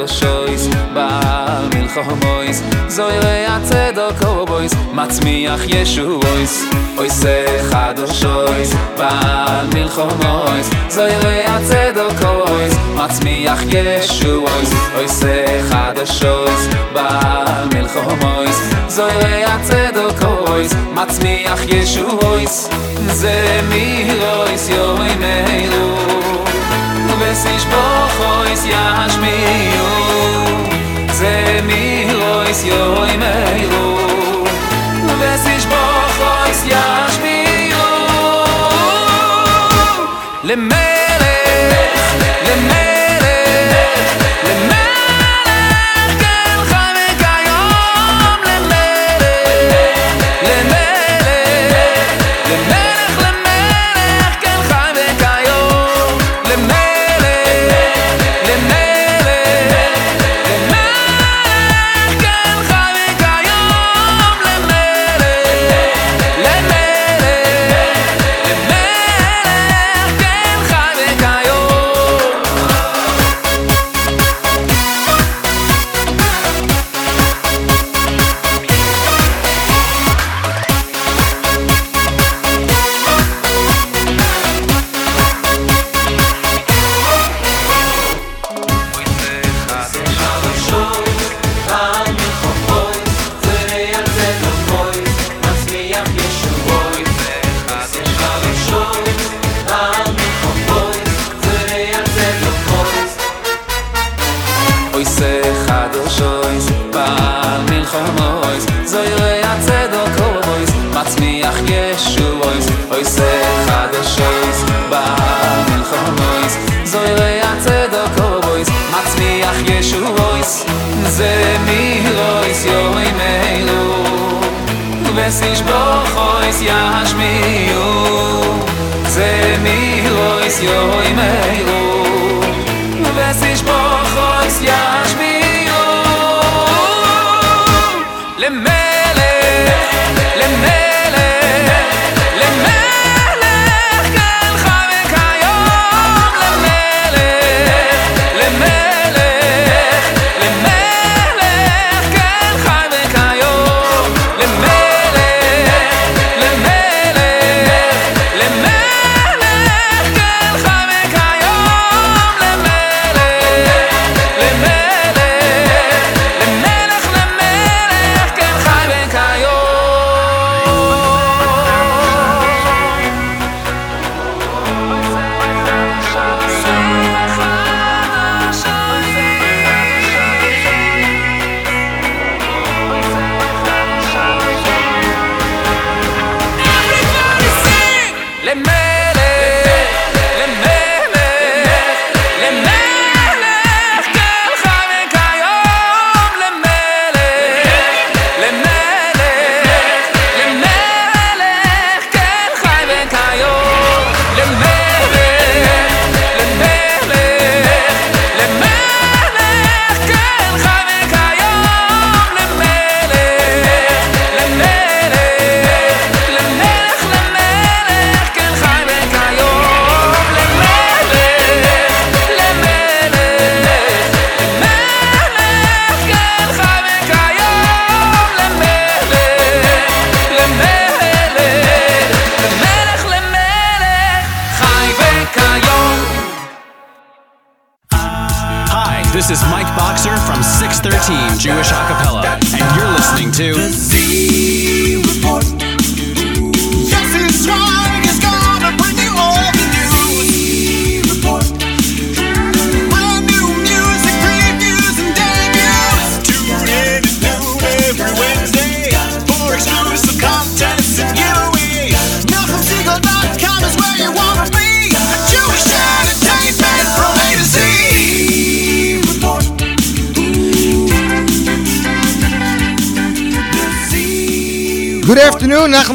דו שויס, בעל מלחום אויס, זוירי הצדוק אובויס, מצמיח ישו אויס. אויס אחד דו שויס, בעל מלחום אויס, זוירי הצדוק אובויס, מצמיח ישו אויס. אויס אחד דו שויס, בעל מלחום אויס, זוירי הצדוק אובויס, מצמיח ישו אויס. זה מירויס יוי מירויס מיירו וסיש בוכויס ישמיעו זה מירויס יוי מיירו וסיש בוכויס ישמיעו למלך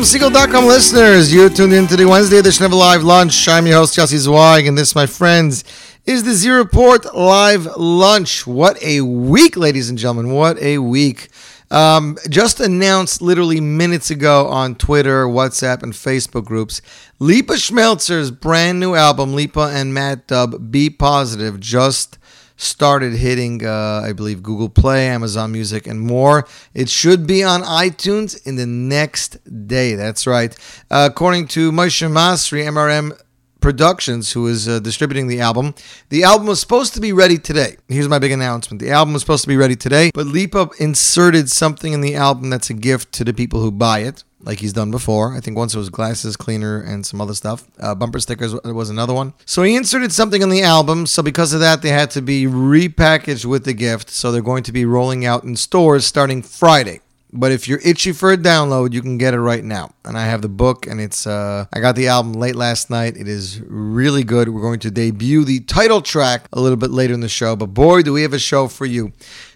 NachumSegal.com listeners, you're tuned in to the Wednesday edition of Live Lunch. I'm your host, Jesse Zweig, and this, my friends, is the Z Report Live Lunch. What a week, ladies and gentlemen. What a week. Um, just announced literally minutes ago on Twitter, WhatsApp, and Facebook groups. Lipa Schmelzer's brand new album, Lipa and Matt Dub, Be Positive, just started hitting, uh, I believe, Google Play, Amazon Music, and more. It should be on iTunes in the next day. That's right. Uh, according to Moshe Masri, MRM Productions, who is uh, distributing the album. The album was supposed to be ready today. Here's my big announcement. The album was supposed to be ready today, but Lipa inserted something in the album that's a gift to the people who buy it, like he's done before. I think once it was glasses cleaner and some other stuff. Uh, bumper stickers was another one. So he inserted something on the album. So because of that, they had to be repackaged with the gift. So they're going to be rolling out in stores starting Friday. But if you're itchy for a download, you can get it right now. And I have the book, and it's uh, I got the album late last night. It is really good. We're going to debut the title track a little bit later in the show. But boy, do we have a show for you!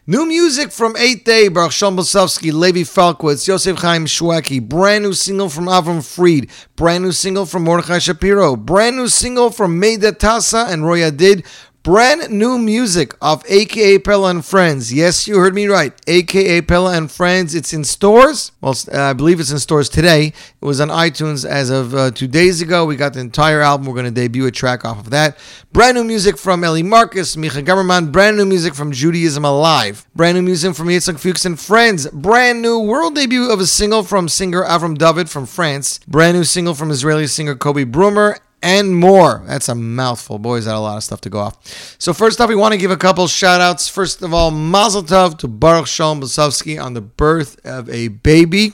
New music from Eighth Day, Baruch Shalom Levi Falkowitz, Yosef Chaim Shweki. Brand new single from Avram Fried. Brand new single from Mordechai Shapiro. Brand new single from Meida Tassa and Roy Adid. Brand new music of AKA Pella and Friends. Yes, you heard me right. AKA Pella and Friends. It's in stores. Well, I believe it's in stores today. It was on iTunes as of uh, two days ago. We got the entire album. We're going to debut a track off of that. Brand new music from Eli Marcus, Micha Gamerman. Brand new music from Judaism Alive. Brand new music from Yitzhak Fuchs and Friends. Brand new world debut of a single from singer Avram David from France. Brand new single from Israeli singer Kobe Brumer and more. That's a mouthful. Boys, that a lot of stuff to go off. So first off, we want to give a couple shout outs. First of all, Mazel Tov to Baruch Shalom Basovsky on the birth of a baby.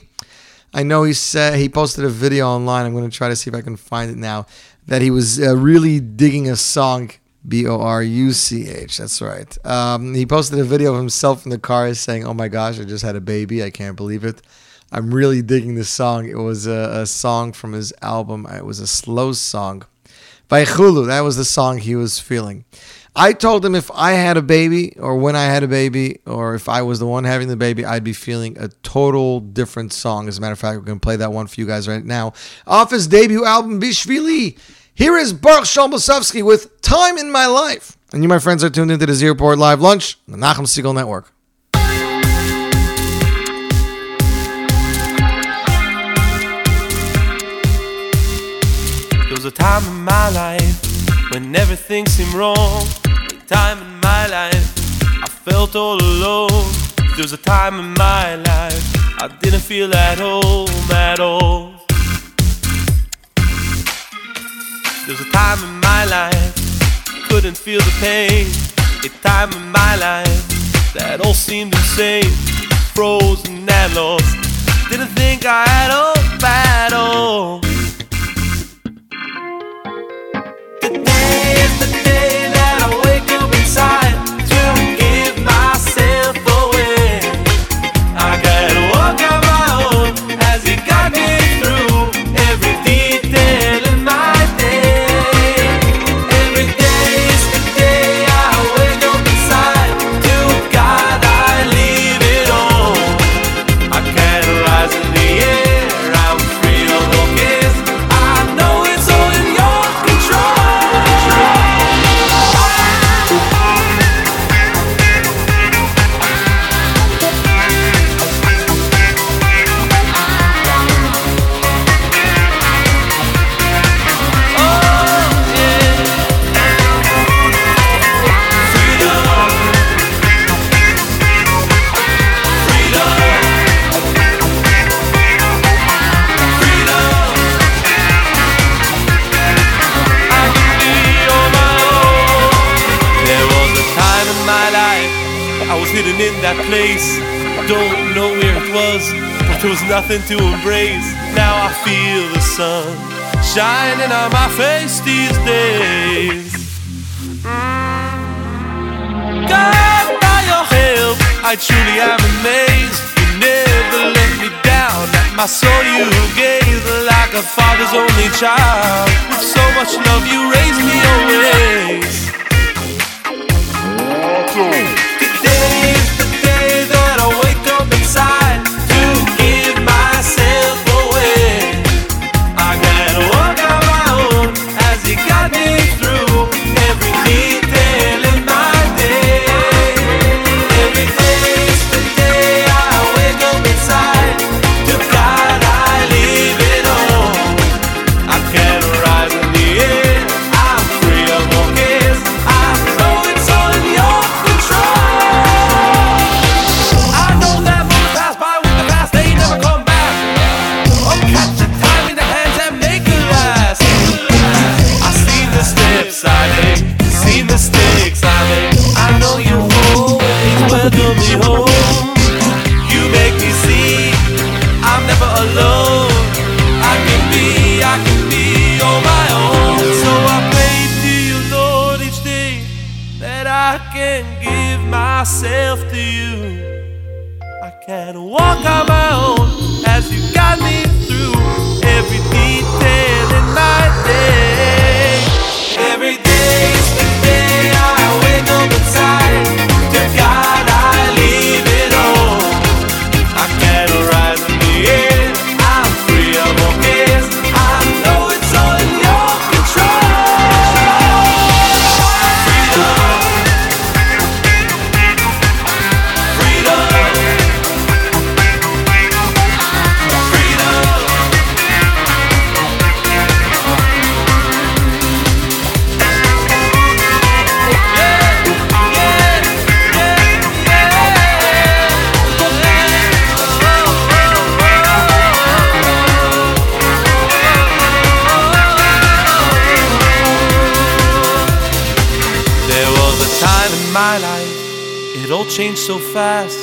I know he said he posted a video online. I'm going to try to see if I can find it now. That he was uh, really digging a song. B O R U C H. That's right. Um, he posted a video of himself in the car saying, "Oh my gosh, I just had a baby. I can't believe it." I'm really digging this song. It was a, a song from his album. It was a slow song. Vaychulu, that was the song he was feeling. I told him if I had a baby, or when I had a baby, or if I was the one having the baby, I'd be feeling a total different song. As a matter of fact, we're going to play that one for you guys right now. Off his debut album, Bishvili. Here is Baruch Shalom with Time in My Life. And you, my friends, are tuned into the Z Report Live Lunch, the Nachum Segal Network. A time in my life when everything seemed wrong. A time in my life I felt all alone. There was a time in my life I didn't feel at home at all. There was a time in my life I couldn't feel the pain. A time in my life that all seemed insane, frozen and lost. Didn't think I had at all. Nothing to embrace. Now I feel the sun shining on my face these days. Mm. God, by your help, I truly am amazed. You never let me down. My soul you gave like a father's only child. With so much love, you raised me always. Changed so fast.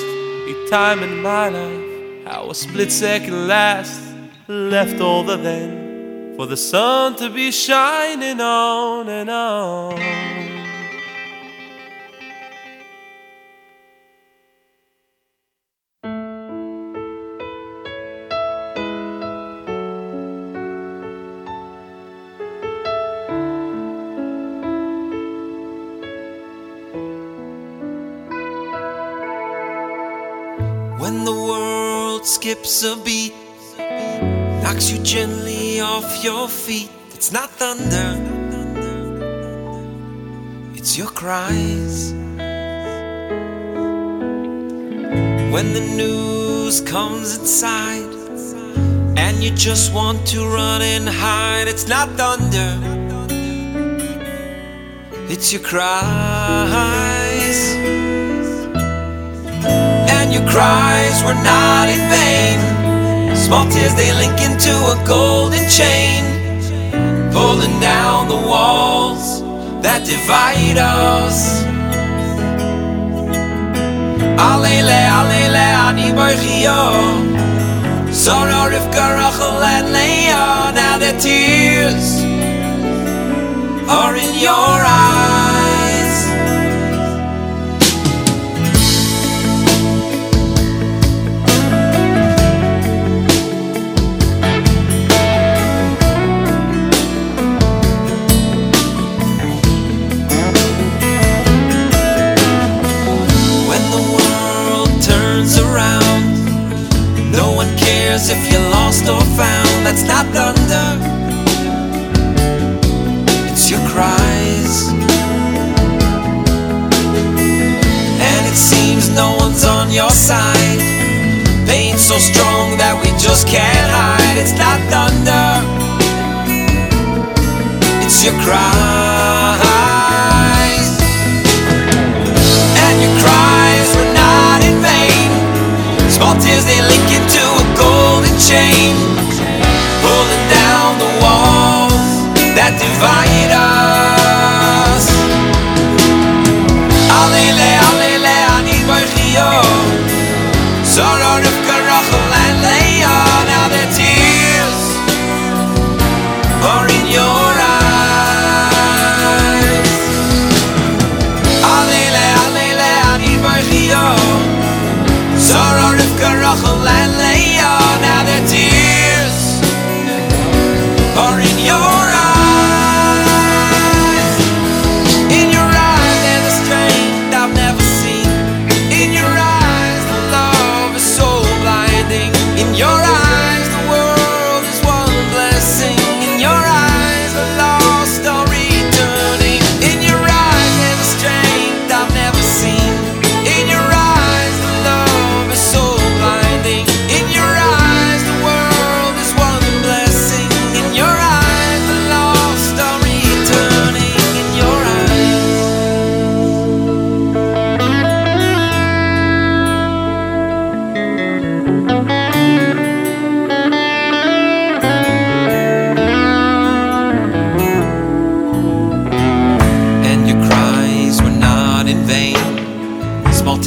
Each time in my life, how a split second last. Left all the then for the sun to be shining on and on. Skips a beat, knocks you gently off your feet, it's not thunder, it's your cries. When the news comes inside, and you just want to run and hide, it's not thunder, it's your cries your cries were not in vain. Small tears they link into a golden chain, pulling down the walls that divide us. Alele, alele, ani barchio. Sarah, Rivka, Rachel, and Leah. Now the tears are in your eyes. Cares if you're lost or found? That's not thunder, it's your cries. And it seems no one's on your side. Pain so strong that we just can't hide. It's not thunder, it's your cries. Chain pulling down the walls that divide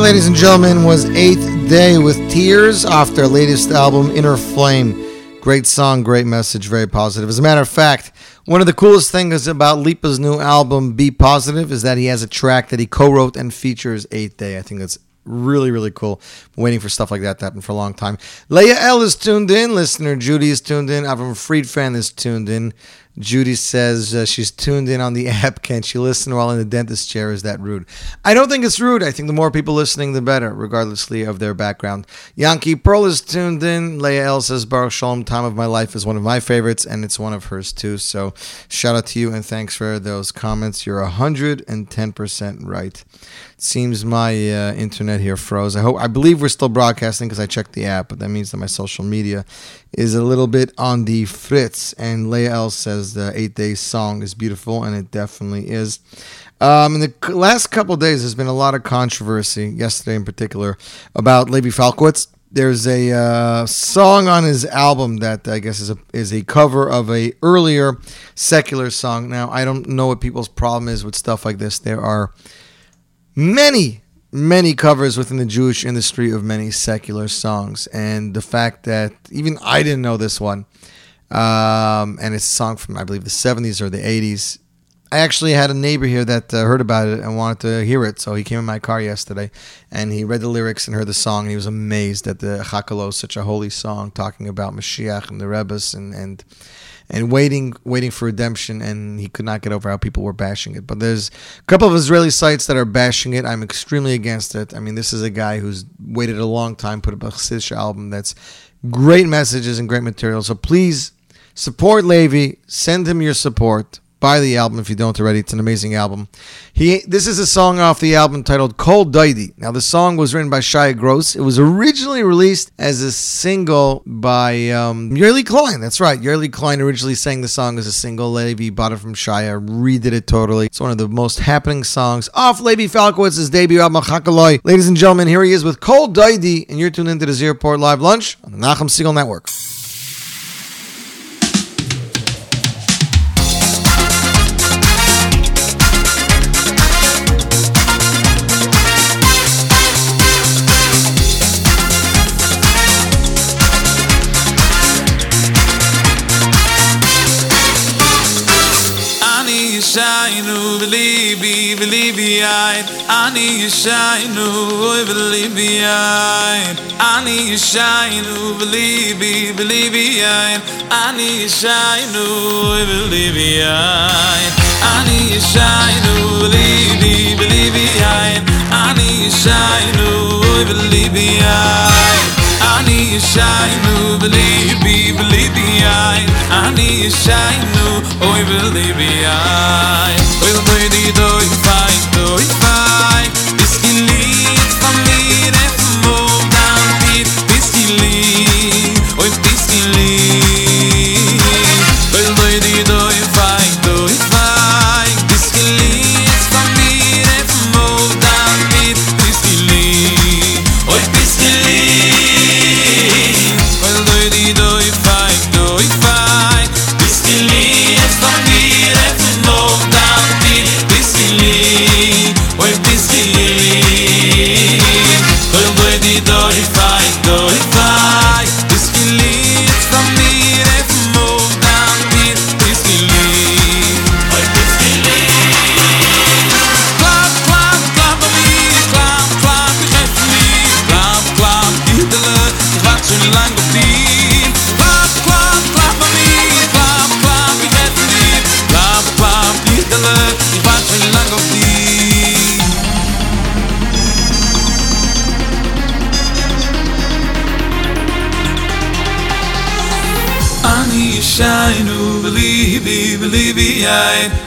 ladies and gentlemen, was Eighth Day with Tears off their latest album, Inner Flame. Great song, great message, very positive. As a matter of fact, one of the coolest things about Lipa's new album, Be Positive, is that he has a track that he co wrote and features Eighth Day. I think that's really, really cool. Waiting for stuff like that to happen for a long time. Leah L is tuned in. Listener Judy is tuned in. Avram Fried fan is tuned in. Judy says uh, she's tuned in on the app. Can she listen while in the dentist chair? Is that rude? I don't think it's rude. I think the more people listening, the better, regardlessly of their background. Yankee Pearl is tuned in. Leah L says Baruch Shalom, Time of My Life is one of my favorites, and it's one of hers too. So shout out to you and thanks for those comments. You're 110% right. Seems my uh, internet here froze. I hope I believe we're still broadcasting because I checked the app, but that means that my social media is a little bit on the fritz. And Leah L says the Eight Days song is beautiful, and it definitely is. Um, in the last couple days, there's been a lot of controversy, yesterday in particular, about Levi Falkowitz. There's a uh, song on his album that I guess is a is a cover of a earlier secular song. Now I don't know what people's problem is with stuff like this. There are many many covers within the Jewish industry of many secular songs, and the fact that even I didn't know this one, um, and it's a song from I believe the '70s or the '80s. I actually had a neighbor here that uh, heard about it and wanted to hear it, so he came in my car yesterday and he read the lyrics and heard the song, and he was amazed that the Chakalo such a holy song, talking about Mashiach and the Rebbe's and and and waiting waiting for redemption. And he could not get over how people were bashing it. But there's a couple of israeli sites that are bashing it. I'm extremely against it. I mean this is a guy who's waited a long time put up a Chassidish album that's great messages and great material. So please support Levy. send him your support buy the album if you don't already. It's an amazing album. He this is a song off the album titled Cold Daidi. Now the song was written by Shia Gross. It was originally released as a single by um, Yerli Klein. That's right. Yerli Klein originally sang the song as a single. Levy bought it from Shia, redid it totally. It's one of the most happening songs off Levy Falkowitz's debut album Chakaloi. Ladies and gentlemen, here he is with Cold Daidi, and you're tuned into the Z Report Live Lunch on the Nachum Segal Network. I believe behind I need you shine no ever believe behind I need you shine no ever believe behind I need you shine no ever believe behind I need shine no believe behind I need shine no ever believe behind אני ישיינו בליבי בליבי יין אני ישיינו אוי בליבי יין אוי בליבי דוי פיין דוי פיין ביס די ליד פון מיר אפ מום דאן אוי ביס די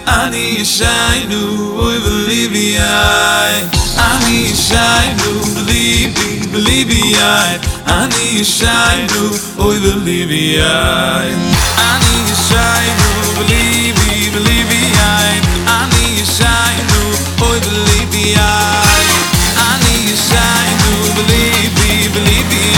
אני need אוי shine איי אני me בליבי בליבי איי אני shine אוי believe איי אני me בליבי בליבי איי אני shine אוי we איי אני I בליבי בליבי you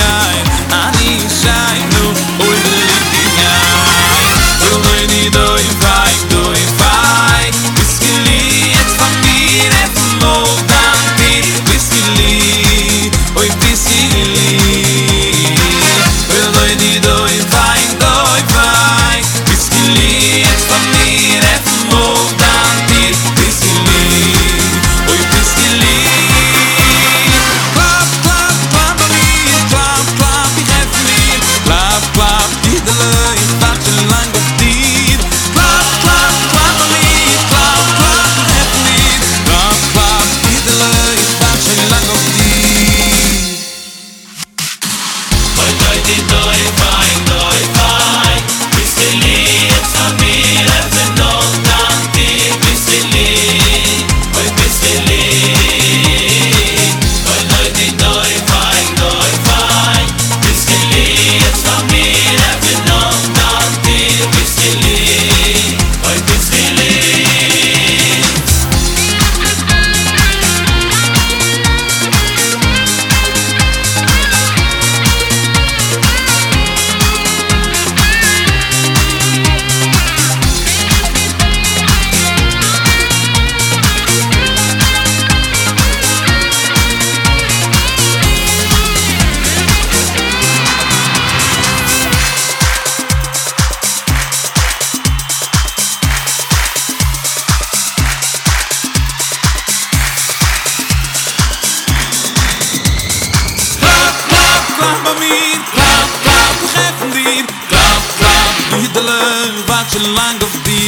klap klap klap i mean klap klap klap repeat klap klap you the Klap, klap, klap longer be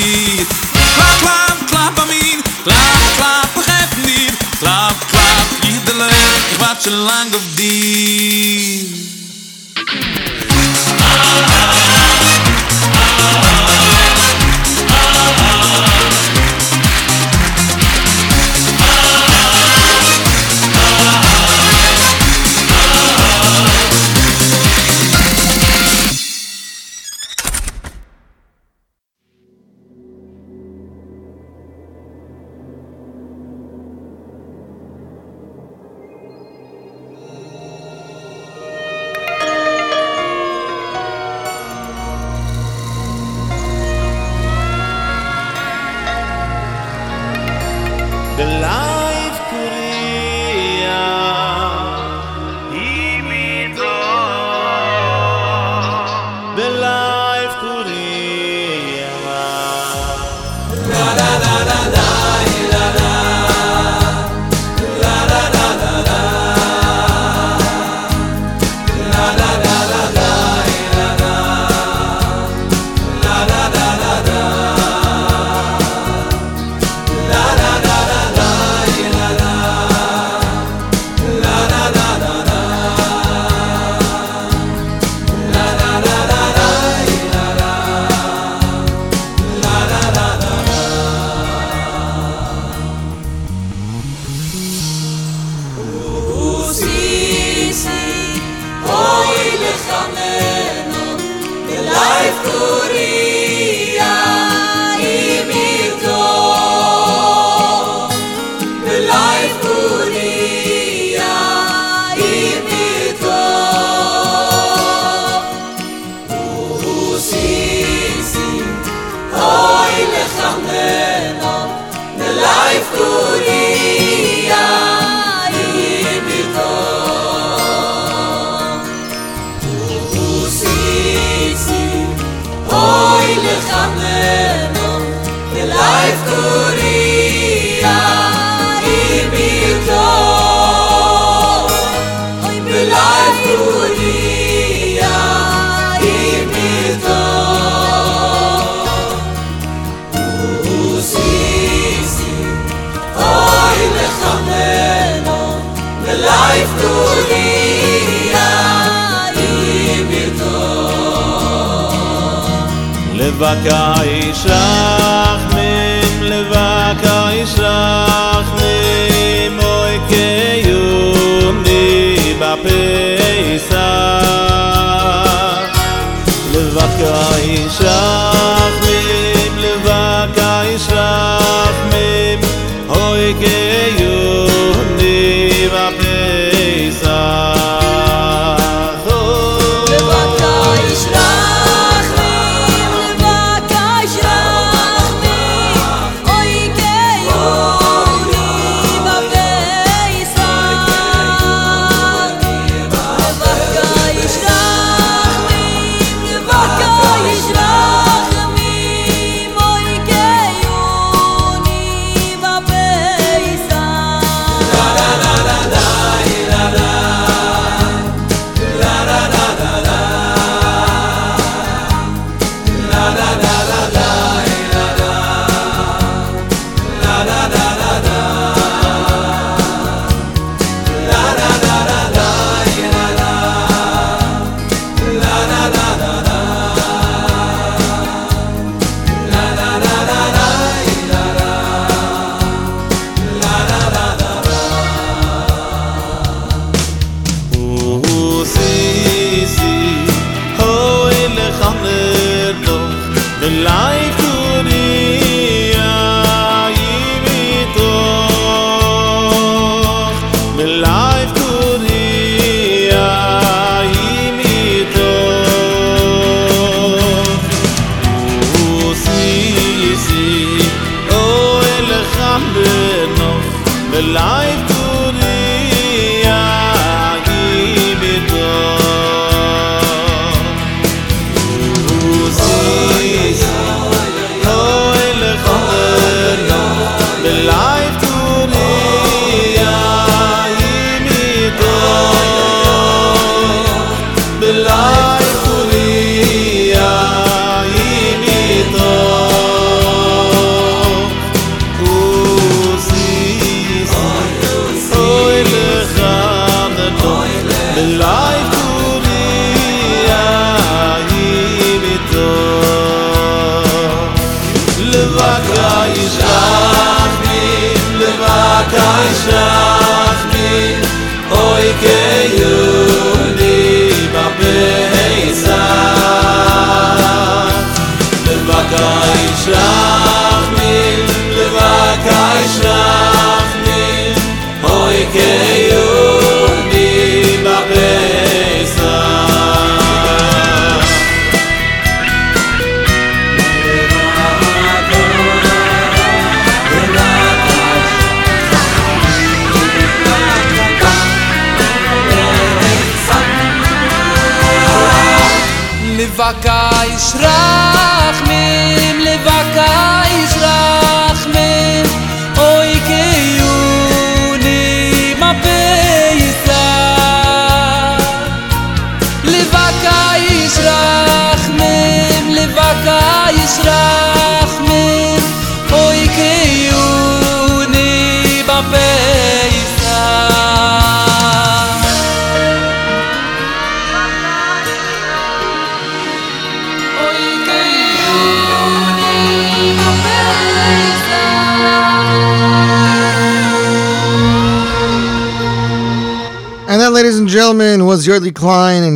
klap klap klap i mean klap klap repeat klap klap you the Ah, ah, ah, ah, ah.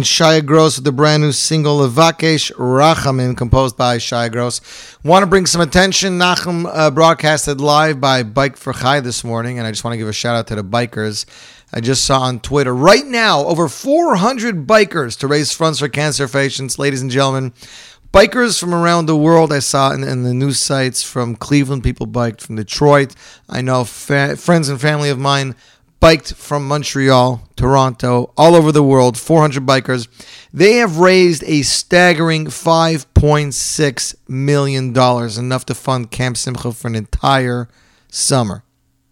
Shia Gross with the brand new single Levakesh Rachamim, composed by Shia Gross. Want to bring some attention. Nachum uh, broadcasted live by Bike for Chai this morning, and I just want to give a shout out to the bikers. I just saw on Twitter right now over 400 bikers to raise funds for cancer patients, ladies and gentlemen. Bikers from around the world, I saw in, in the news sites from Cleveland, people biked from Detroit. I know fa- friends and family of mine biked from Montreal, Toronto, all over the world, 400 bikers. They have raised a staggering $5.6 million, enough to fund Camp Simcha for an entire summer.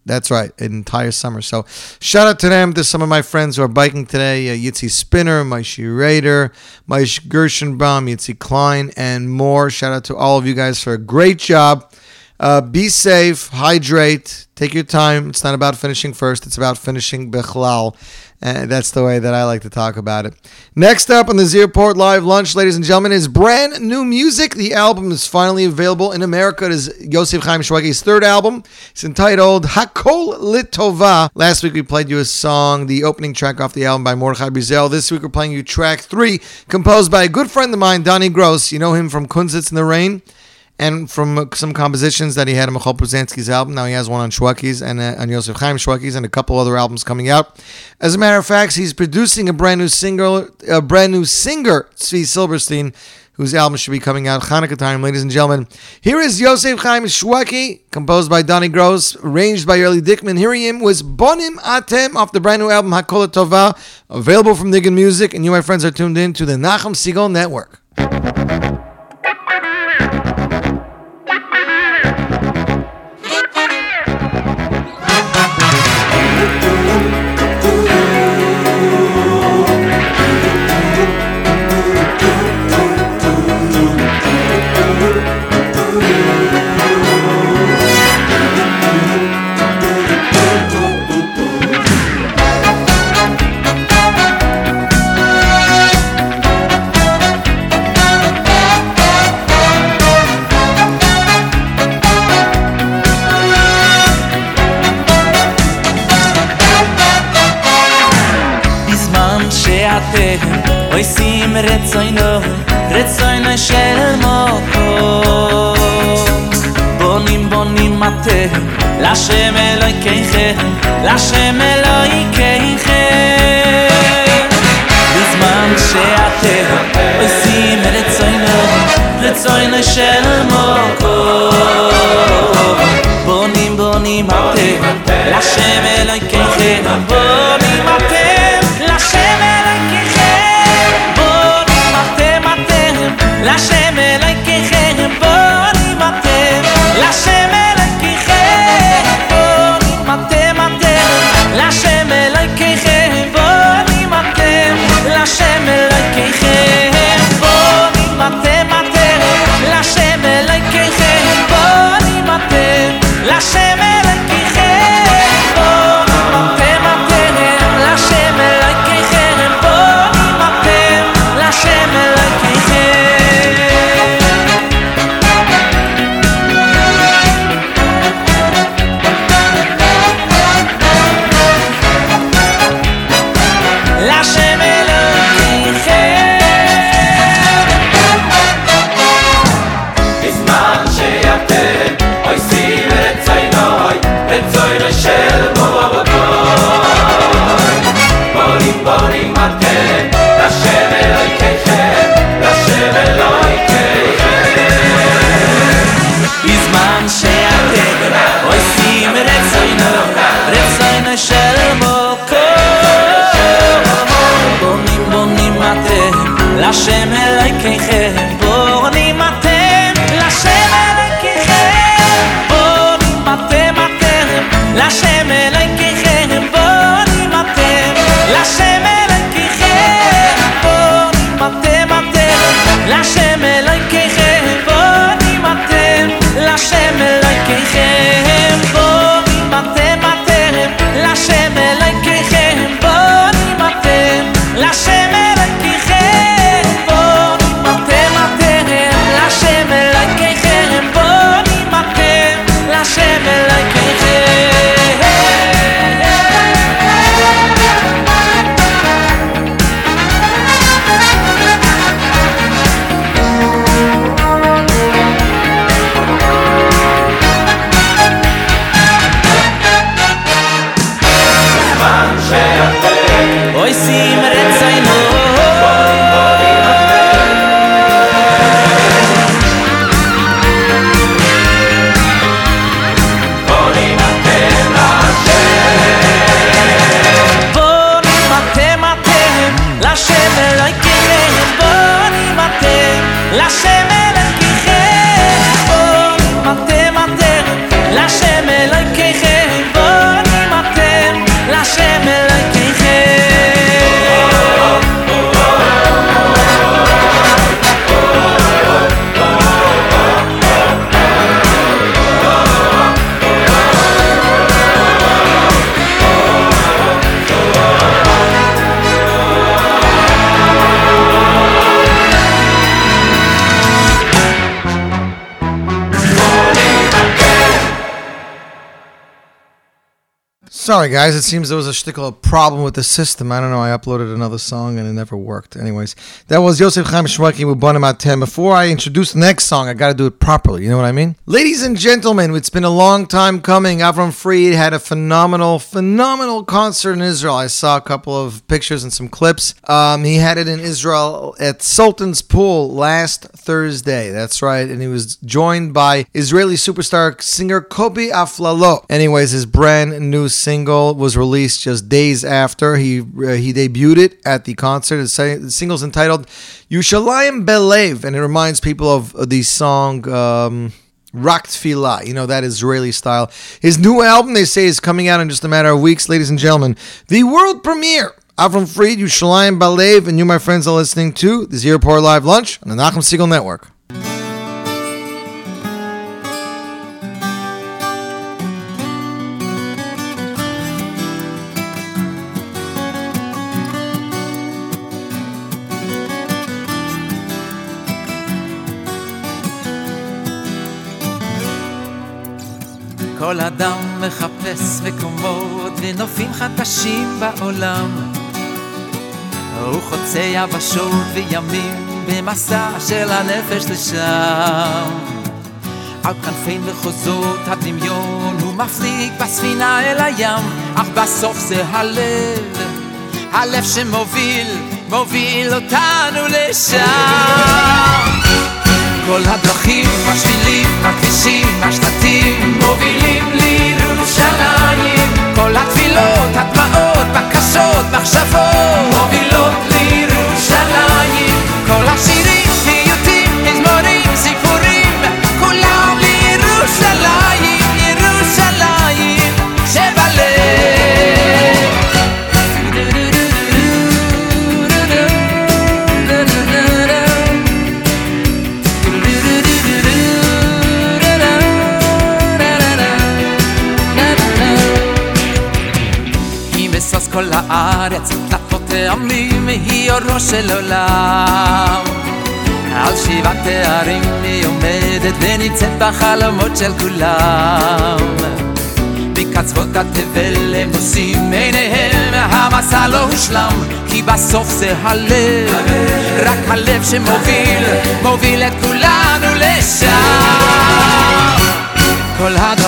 That's right, an entire summer. So shout out to them, to some of my friends who are biking today. Uh, Yitzi Spinner, Maishi Raider, Maish Gershenbaum, Yitzi Klein, and more. Shout out to all of you guys for a great job. Uh, be safe, hydrate, take your time. It's not about finishing first, it's about finishing Bechlal. And that's the way that I like to talk about it. Next up on the Z Live Lunch, ladies and gentlemen, is brand new music. The album is finally available in America. It is Yosef Chaim Shwekey's third album. It's entitled Hakol Litova. Last week we played you a song, the opening track off the album by Mordechai Bizel. This week we're playing you track three, composed by a good friend of mine, Donnie Gross. You know him from Kunzitz in the Rain and from some compositions that he had on Michoel Pruzansky's album. Now he has one on Shwekey's and uh, on Yosef Chaim Shwekey's and a couple other albums coming out. As a matter of fact, he's producing a brand new single, a brand new singer, Tzvi Silberstein, whose album should be coming out Hanukkah time, ladies and gentlemen. Here is Yosef Chaim Shwaki, composed by Donny Gross, arranged by Early Dickman. Here he was Bonim Atem off the brand new album Hakol Tova, available from Nigun Music, and you, my friends, are tuned in to the Nachum Segal Network. להשם אלוהיכם, להשם אלוהיכם. בזמן שאתם עושים רצונו, רצונו של מוקו. בונים בונים אתם, להשם אלוהיכם, בונים אתם, להשם Sorry, guys. It seems there was a shtickle problem with the system. I don't know. I uploaded another song and it never worked. Anyways, that was Yosef Chaim Shwekey with Bonim Atem. Before I introduce the next song, I got to do it properly. You know what I mean? Ladies and gentlemen, it's been a long time coming. Avram Fried had a phenomenal, phenomenal concert in Israel. I saw a couple of pictures and some clips. Um, he had it in Israel at Sultan's Pool last Thursday. That's right. And he was joined by Israeli superstar singer Kobi Aflalo. Anyways, his brand new single was released just days after he uh, he debuted it at the concert. The single's entitled "Yushalayim Belev," and it reminds people of the song. Um, Tfilah, you know, that Israeli style. His new album, they say, is coming out in just a matter of weeks, ladies and gentlemen. The world premiere Avram Fried, Yushalayim Belev, and you, my friends, are listening to the Z Report Live Lunch on the Nachum Segal Network. כל אדם מחפש מקומות ונופים חדשים בעולם. הוא חוצה יבשות וימים במסע של הנפש לשם. על כנפי מחוזות הדמיון הוא מפליג בספינה אל הים אך בסוף זה הלב הלב שמוביל, מוביל אותנו לשם כל הדרכים, השבילים, הכבישים, השלטים מובילים לירושלים. כל התפילות, הדמעות, בקשות, מחשבות מובילות לירושלים. כל השירים, פיוטים, מזמורים, סיפורים כולם לירושלים, כל הארץ, תלתות העמים, היא אורו של עולם. על שבעת תארים היא עומדת ונמצאת בחלומות של כולם. מקצוות התבל הם נושאים עיניהם, המסע לא הושלם, כי בסוף זה הלב, רק הלב שמוביל, מוביל את כולנו לשם. כל הדרכים,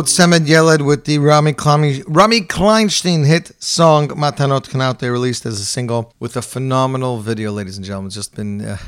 duo Semed Yeled with the Rami, Klein, Rami Kleinstein hit song Matanot Ketanot. They released as a single with a phenomenal video, ladies and gentlemen. It's just been. Uh,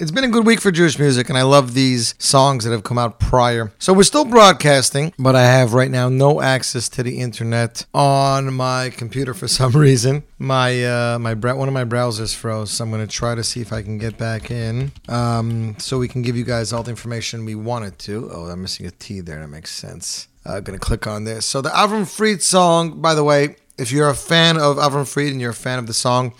it's been a good week for Jewish music, and I love these songs that have come out prior. So we're still broadcasting, but I have right now no access to the internet on my computer for some reason. My uh, my one of my browsers froze, so I'm going to try to see if I can get back in, um, so we can give you guys all the information we wanted to. Oh, I'm missing a T there. That makes sense. I'm uh, going to click on this. So the Avram Fried song, by the way, if you're a fan of Avram Fried and you're a fan of the song.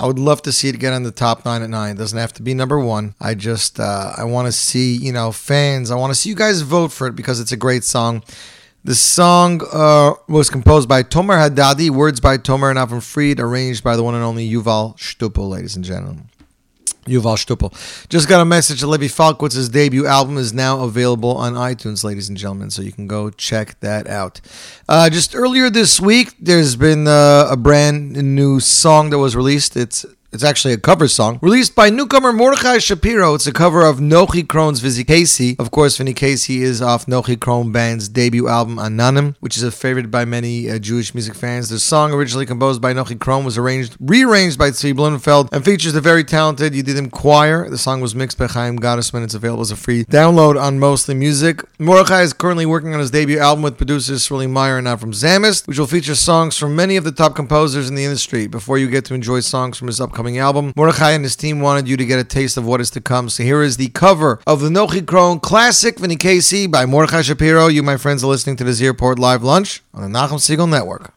I would love to see it get on the top nine at nine. It doesn't have to be number one. I just uh, I want to see you know fans. I want to see you guys vote for it because it's a great song. The song uh, was composed by Tomer Haddadi, words by Tomer and Avram Fried, arranged by the one and only Yuval Stupel, ladies and gentlemen. Yuval Stupel. Just got a message that Levi Falkowitz's debut album is now available on iTunes, ladies and gentlemen, so you can go check that out. Uh, just earlier this week, there's been uh, a brand new song that was released. It's It's actually a cover song. Released by newcomer Mordechai Shapiro. It's a cover of Nochi Krohn's Vizzy Casey. Of course, Vinny Casey is off Nochi Krohn Band's debut album Ananim, which is a favorite by many uh, Jewish music fans. The song, originally composed by Nochi Krohn, was arranged, rearranged by Tzvi Blumenfeld and features the very talented Yedidim Choir. The song was mixed by Chaim Gottesman. It's available as a free download on Mostly Music. Mordechai is currently working on his debut album with producers Shirley Meyer and Avram Zamist, which will feature songs from many of the top composers in the industry. Before you get to enjoy songs from his upcoming album, Mordechai and his team wanted you to get a taste of what is to come. So here is the cover of the Nochi Krohn classic Vinny Casey by Mordechai Shapiro. You, my friends, are listening to the Z Report Live Lunch on the Nachum Segal Network.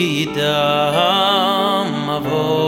ידה מאמעוו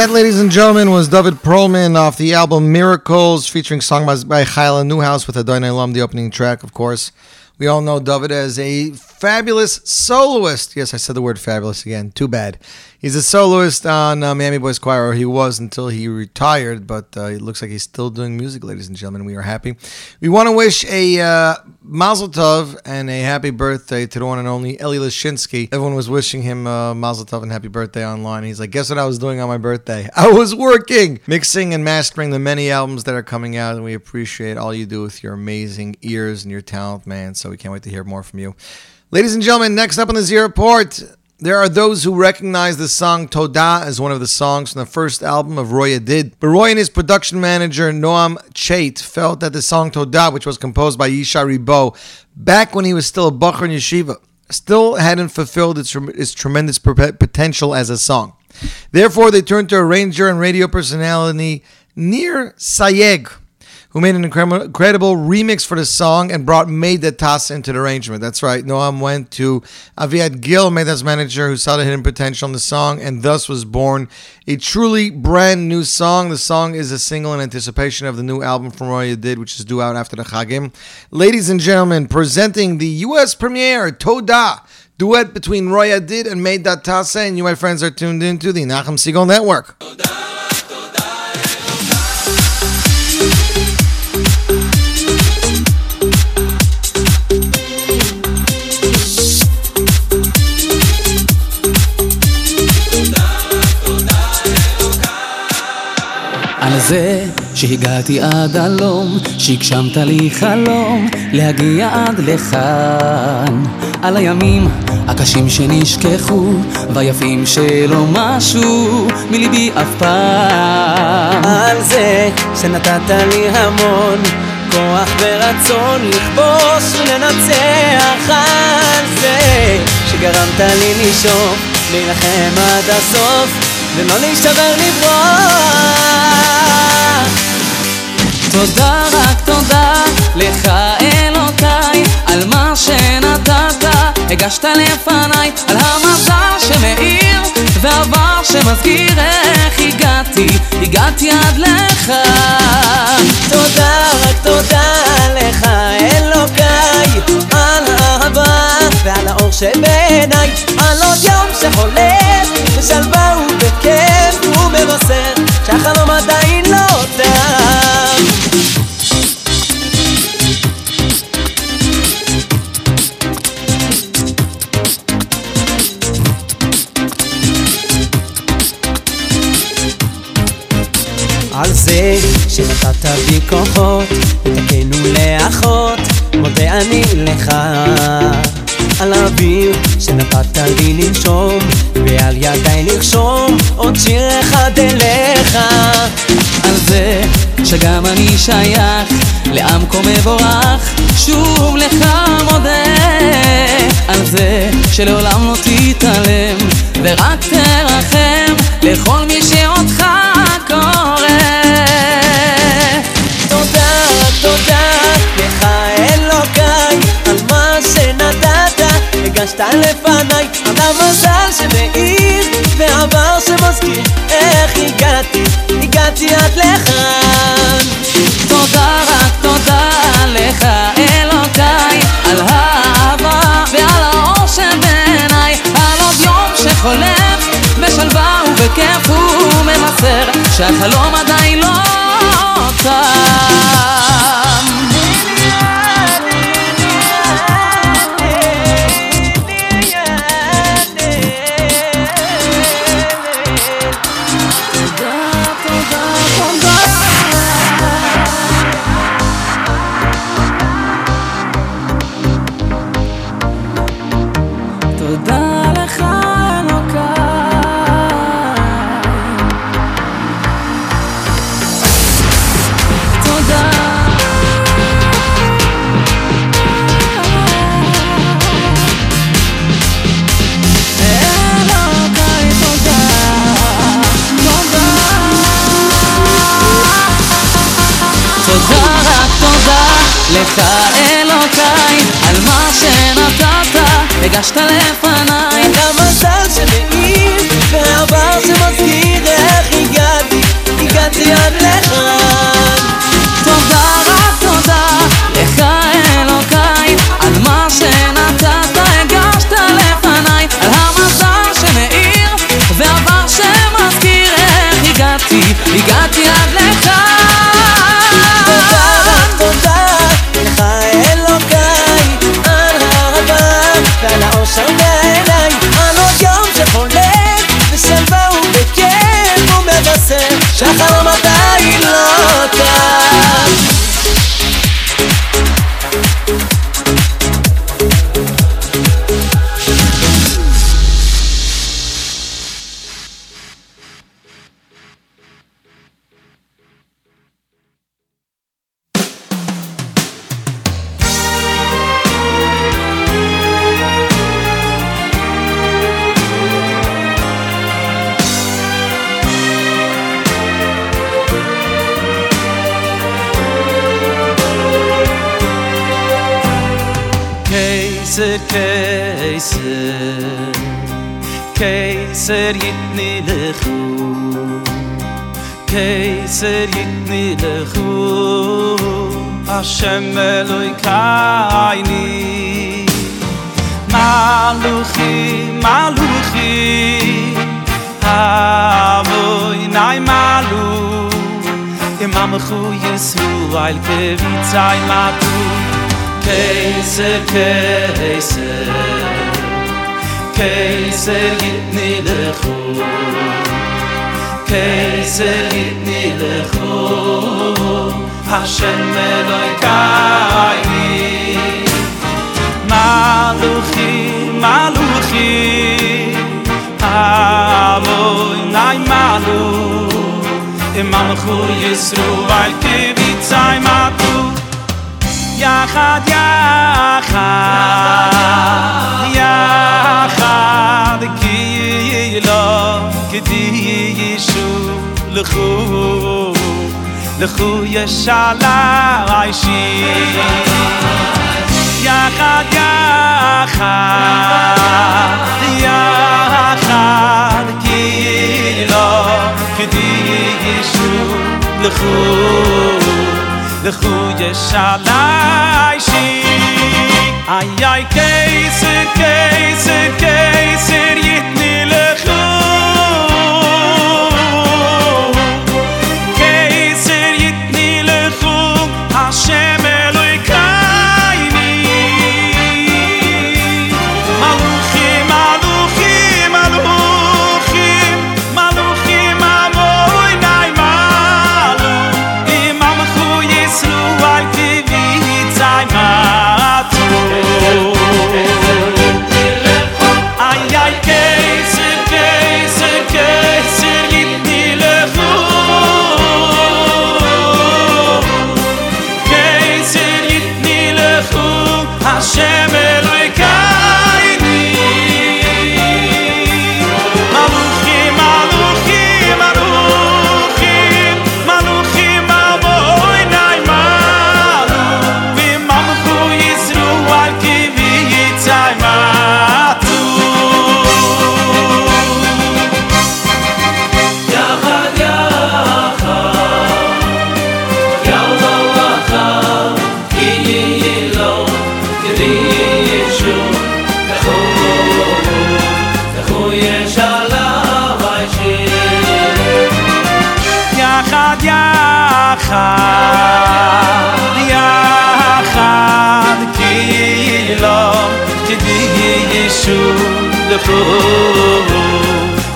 that, ladies and gentlemen, was David Perlman off the album Miracles, featuring song by, Chayla Newhouse with Adonai Lum, the opening track, of course. We all know David as a fabulous soloist. Yes, I said the word fabulous again. Too bad. He's a soloist on uh, Miami Boys Choir, or he was until he retired, but uh, it looks like he's still doing music, ladies and gentlemen. We are happy. We want to wish a uh, Mazel Tov and a happy birthday to the one and only Eli Lashinsky. Everyone was wishing him uh, Mazel Tov and happy birthday online. He's like, guess what I was doing on my birthday? I was working, mixing and mastering the many albums that are coming out, and we appreciate all you do with your amazing ears and your talent, man. So we can't wait to hear more from you. Ladies and gentlemen, next up on the Z Report, there are those who recognize the song Toda as one of the songs from the first album of Roy Did. But Roy and his production manager Noam Chait felt that the song Toda, which was composed by Ishay Ribo back when he was still a Bachar in Yeshiva, still hadn't fulfilled its, its tremendous potential as a song. Therefore, they turned to arranger and radio personality Nir Sayeg, who made an incredible, remix for the song and brought Meydad Tasa into the arrangement. That's right. Noam went to Aviad Gil, Meydad's manager, who saw the hidden potential in the song, and thus was born a truly brand new song. The song is a single in anticipation of the new album from Roy Did, which is due out after the Chagim. Ladies and gentlemen, presenting the U.S. premiere, Toda, duet between Roy Did and Meydad Tasa, and you, my friends, are tuned into the Nachum Segal Network. על זה שהגעתי עד הלום, שהגשמת לי חלום להגיע עד לכאן. על הימים הקשים שנשכחו, והיפים שלא משהו מליבי אף פעם. על זה שנתת לי המון כוח ורצון לכבוש ולנצח על זה שגרמת לי לנשום, להילחם עד הסוף ולא להישבר לברוח הגשת לפניי על המזל שמאיר ועבר שמזכיר איך הגעתי הגעתי עד לך. תודה רק תודה לך אלוקיי על האהבה ועל האור שבעיניי על עוד יום שחולף בשלווה ובכיף הוא מבשר שהחלום עדיין שנתת בי כוחות לתקן ולאחות מודה אני לך. על האוויר שנתת לי לנשום ועל ידיי לרשום עוד שיר אחד אליך. על זה שגם אני שייך לעם כה מבורך שוב לך מודה. על זה שלעולם לא תתעלם ורק תרחם לכל מי שאותך תודה לך אלוקיי על מה שנתת הגשת לפניי. על המזל שמאיר ועבר שמזכיר איך הגעתי, הגעתי עד לכאן. תודה רק תודה לך אלוקיי על האהבה ועל האור שבעיניי על עוד יום שחולף בשלווה ובכיף הוא מבשר שהחלום עדיין לא תם לך אלוקיי על מה שנתת הגשת לפניי. על המזל שמאיר והעבר שמזכיר איך הגעתי, הגעתי עד לכאן 下山 Keiser Keiser yitni lechu Keiser yitni lechu Hashem Eloi kaini Maluchi, Maluchi. Avoy nay malu. Imam khu yesu al kevitzay matu Keiser, Keiser Keiser git ni de khu Keiser git ni de khu Hashem me loy kai Maluchi maluchi. Amoy nay malu. Imam khu yisru vay kevitzay matu. tu יחד יחד יחד קיילו קדי ישו לכו לכו ישאלה אישי יחד יחד יחד קיילו קדי ישו לכו. de goeie salai shi ay ay kei se kei yit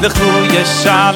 נחו ישר.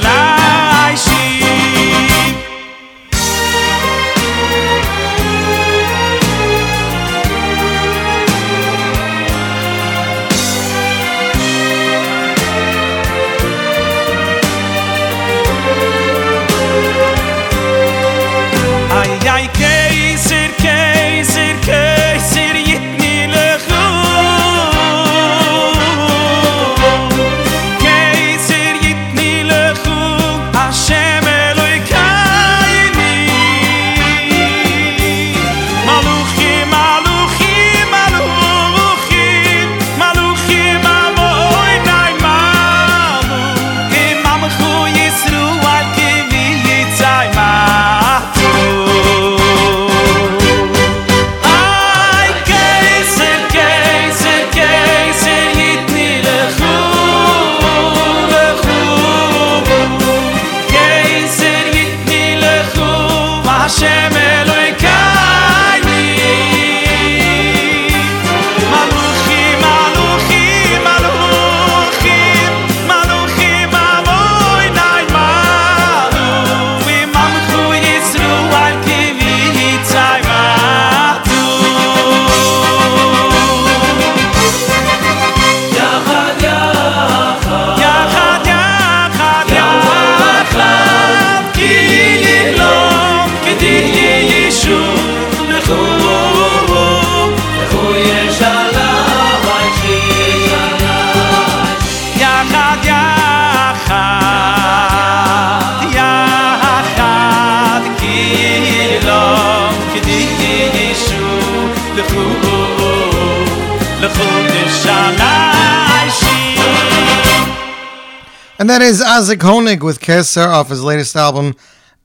Isaac Honig with Keser off his latest album,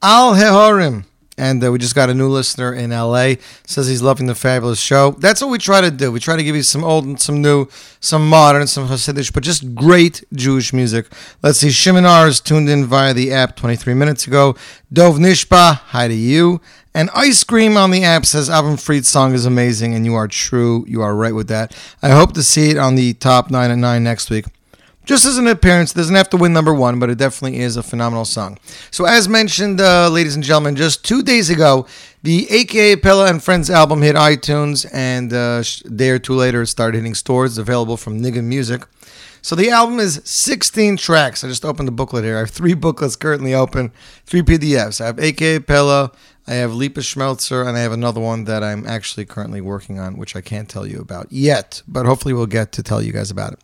Al Hehorim. And uh, we just got a new listener in LA. Says he's loving the fabulous show. That's what we try to do. We try to give you some old and some new, some modern, some Hasidic, but just great Jewish music. Let's see. Shimon is tuned in via the app 23 minutes ago. Dov Nishba, hi to you. And Ice Cream on the app says Avram Fried's song is amazing, and you are true. You are right with that. I hope to see it on the top 9 at 9 next week. Just as an appearance, doesn't have to win number one, but it definitely is a phenomenal song. So, as mentioned, uh, ladies and gentlemen, just two days ago, the AKA Pella and Friends album hit iTunes, and uh, a day or two later, it started hitting stores available from Nigun Music. So, the album is 16 tracks. I just opened the booklet here. I have three booklets currently open, three PDFs. I have AKA Pella, I have Lipa Schmelzer, and I have another one that I'm actually currently working on, which I can't tell you about yet, but hopefully we'll get to tell you guys about it.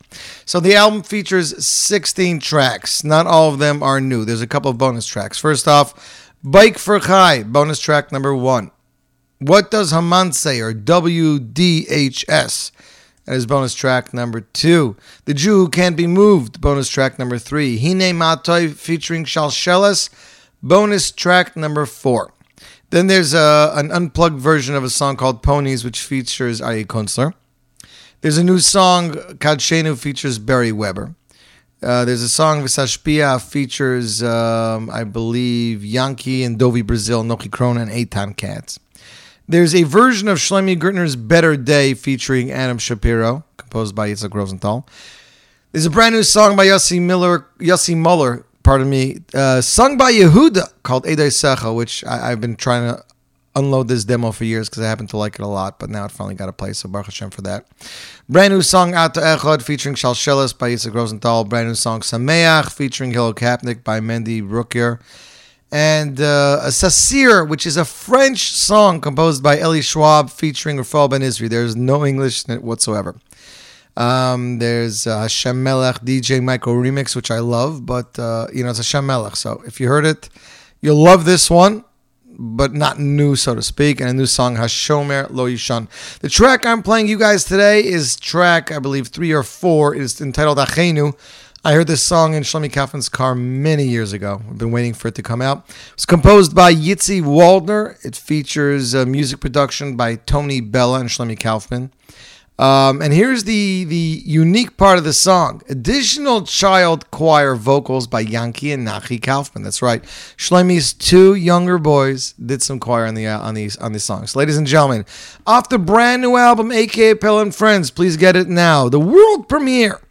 So the album features 16 tracks. Not all of them are new. There's a couple of bonus tracks. First off, Bike for Chai, bonus track number one. What does Haman say, or WDHS? That is bonus track number two. The Jew Who Can't Be Moved, bonus track number three. Hine Matoy featuring Shalsheles, bonus track number four. Then there's a, an unplugged version of a song called Ponies, which features Aye Kunstler. There's a new song, Kadshenu, features Barry Weber. Uh, there's a song, Visashpia, features, um, I believe, Yankee and Dovi Brazil, Noki Krona, and Eitan Katz. There's a version of Shlomi Gertner's Better Day featuring Adam Shapiro, composed by Yitzhak Rosenthal. There's a brand new song by Yossi Miller, Yossi Muller, pardon me, uh, sung by Yehuda called Edei Secha, which I, have been trying to unload this demo for years because I happen to like it a lot, but now it finally got a place, so Baruch Hashem for that. Brand new song Ata Echad featuring Shalsheles by Yitzhak Rosenthal. Brand new song Sameach featuring Hilo Kapnick by Mendy Rookier. And uh, a Sasir, which is a French song composed by Eli Schwab featuring Rafael Ben Isri. There's no English in it whatsoever. Um, there's uh, Melech DJ Micro Remix, which I love, but uh, you know it's Hashem Melech. So if you heard it, you'll love this one, but not new, so to speak. And a new song, Hashomer Lo Yishan. The track I'm playing you guys today is track I believe three or four. It's entitled Achenu. I heard this song in Shlomi Kaufman's car many years ago. I've been waiting for it to come out. It's composed by Yitzi Waldner. It features uh, music production by Tony Bella and Shlomi Kaufman. Um, and here's the the unique part of the song: additional child choir vocals by Yankee and Nachi Kaufman. That's right, Shlomi's two younger boys did some choir on the uh, on these on these songs. Ladies and gentlemen, off the brand new album, AKA Pell and Friends. Please get it now. The world premiere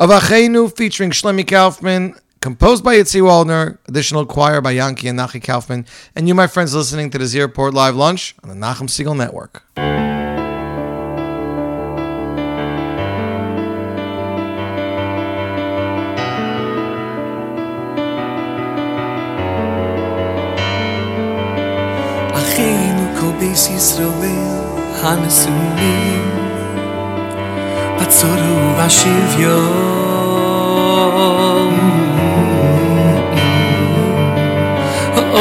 of Achenu featuring Shlomi Kaufman. Composed by Itzi Waldner, additional choir by Yankee and Nachi Kaufman, and you, my friends, listening to the Z Report Live Lunch on the Nachum Segal Network. Yisroel hanesumim Batzoru vashivyo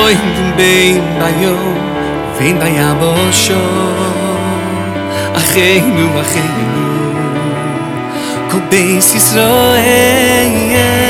Oy bein bayo vein bayabosho Achenu achenu Kol beis Yisroel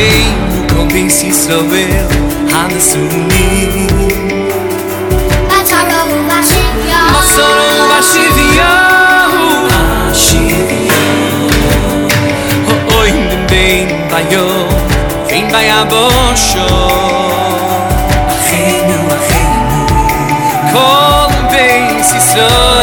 Achim kol bis Yisrael Hanesunim Matzoro v'ashivyon Masoro v'ashivyon Oy dem bein bayo Achenu, Kol beis Yisrael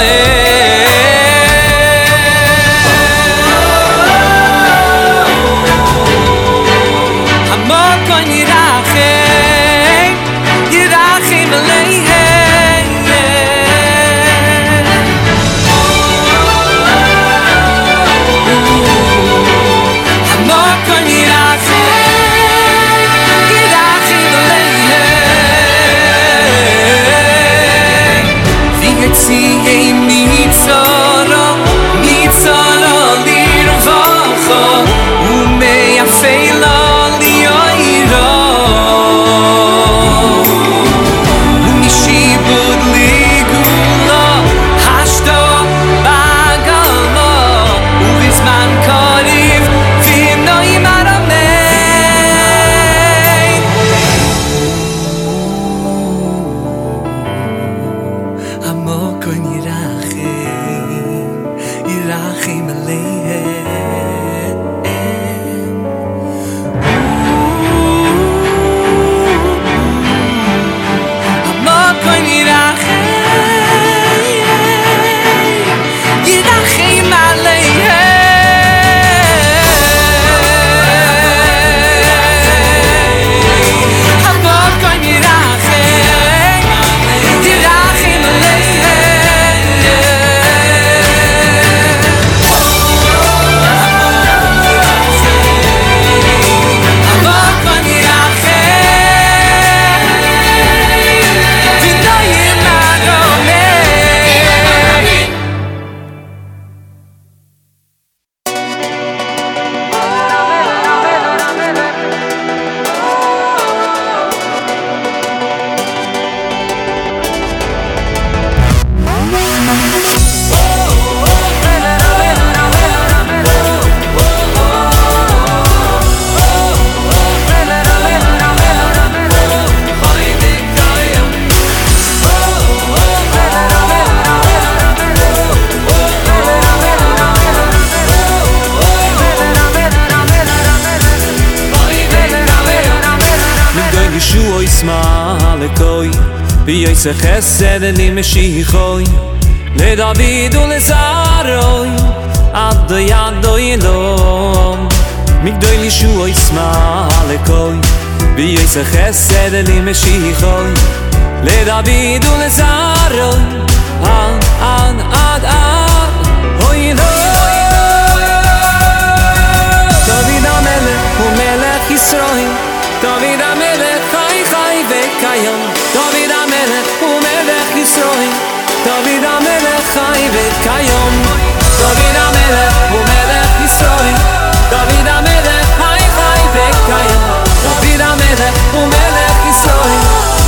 se chesed li meshichoi Le David u le Saroi Ad do yad do yilom Migdoi li shu oi sma alekoi Bi yoi se chesed li meshichoi Le David u le Saroi Ad, ad, ad, ad Hoi lo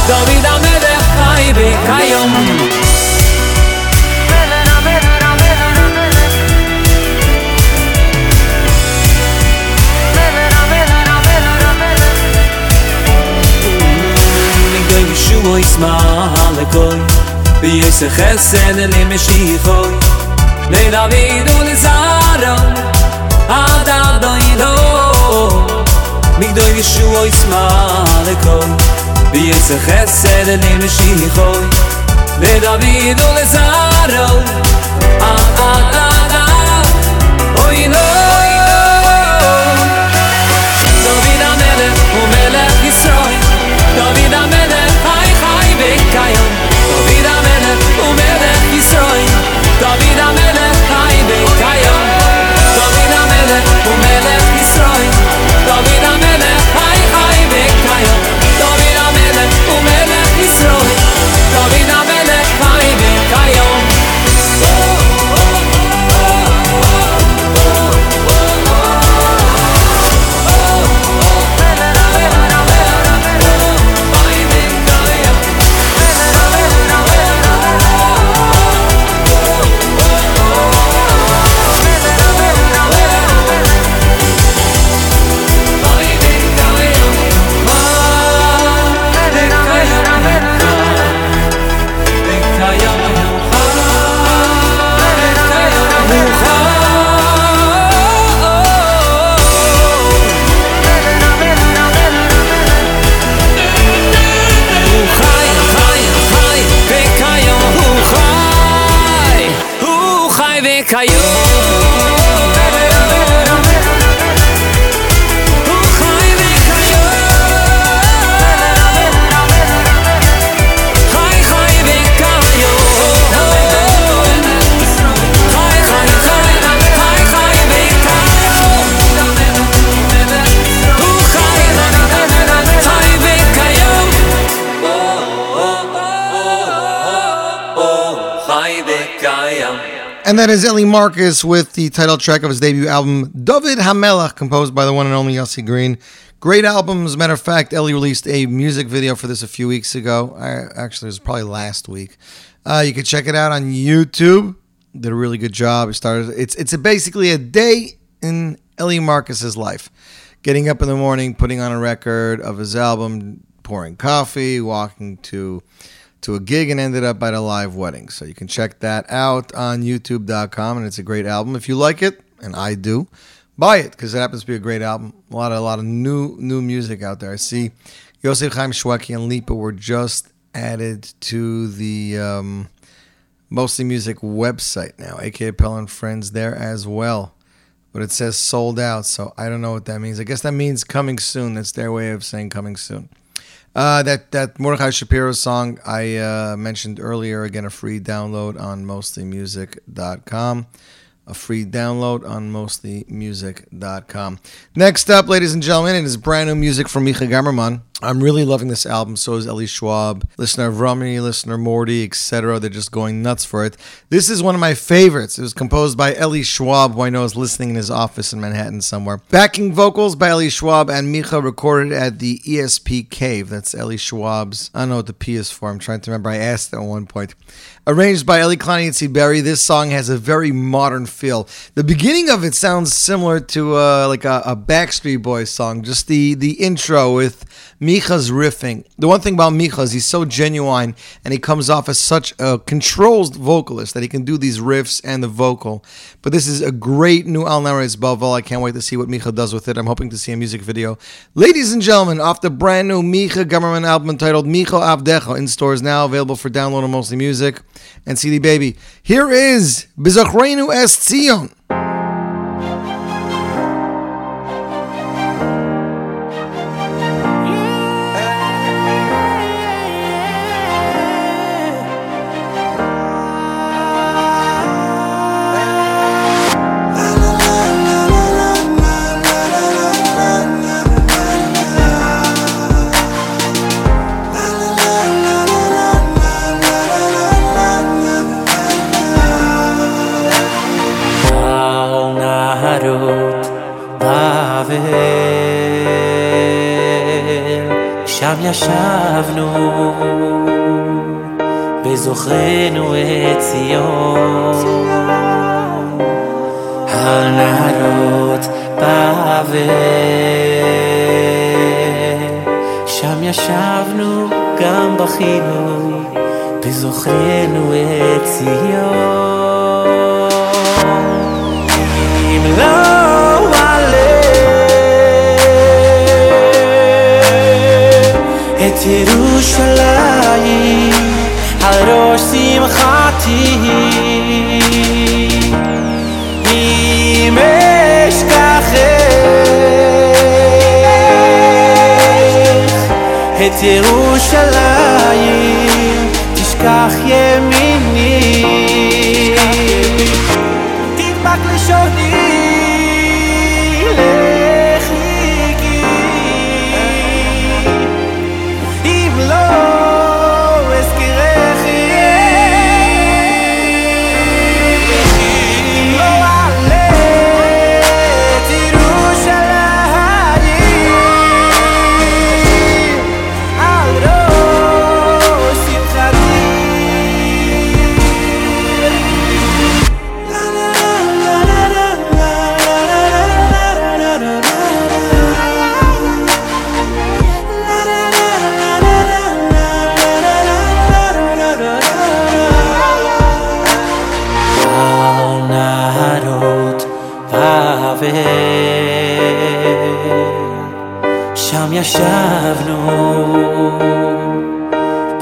דוד המלך חי der kibayum Lever avele avele avele Lever avele avele avele Mit gei shoyts ma haligol Di isch hessen bi es khased ni mishi khoy le david ul saro a a a a oy david amele u mele isroy david amele hay hay be kayon david amele mele mele that is Ellie Marcus with the title track of his debut album, David Hamelach, composed by the one and only Yossi Green. Great album. As a matter of fact, Ellie released a music video for this a few weeks ago. I, actually, it was probably last week. Uh, you can check it out on YouTube. Did a really good job. It started. It's it's a basically a day in Ellie Marcus's life. Getting up in the morning, putting on a record of his album, pouring coffee, walking to to a gig and ended up at a live wedding. So you can check that out on youtube.com and it's a great album. If you like it, and I do, buy it because it happens to be a great album. A lot of a lot of new new music out there. I see Yosef Chaim Shwekey and Lipa were just added to the um, Mostly Music website now, aka Pell and Friends there as well. But it says sold out, so I don't know what that means. I guess that means coming soon. That's their way of saying coming soon. Uh, that that Mordechai Shapiro song I uh, mentioned earlier. Again, a free download on mostlymusic.com. A free download on mostlymusic.com. Next up, ladies and gentlemen, it is brand new music from Micha Gamerman. I'm really loving this album. So is Ellie Schwab, listener Rummy, listener Morty, etc. They're just going nuts for it. This is one of my favorites. It was composed by Ellie Schwab, who I know is listening in his office in Manhattan somewhere. Backing vocals by Ellie Schwab and Micha recorded at the ESP Cave. That's Ellie Schwab's. I don't know what the P is for. I'm trying to remember. I asked at one point. Arranged by Ellie Klein and C. Berry, this song has a very modern feel. The beginning of it sounds similar to uh, like a, a Backstreet Boys song. Just the the intro with Micha's riffing. The one thing about Micha is he's so genuine and he comes off as such a controlled vocalist that he can do these riffs and the vocal. But this is a great new Al Nares Bavel. I can't wait to see what Micha does with it. I'm hoping to see a music video. Ladies and gentlemen, off the brand new Micha Gamerman album entitled Micha Avdecha in stores now, available for download on Mostly Music and CD Baby. Here is Bizachreinu Es Tzion.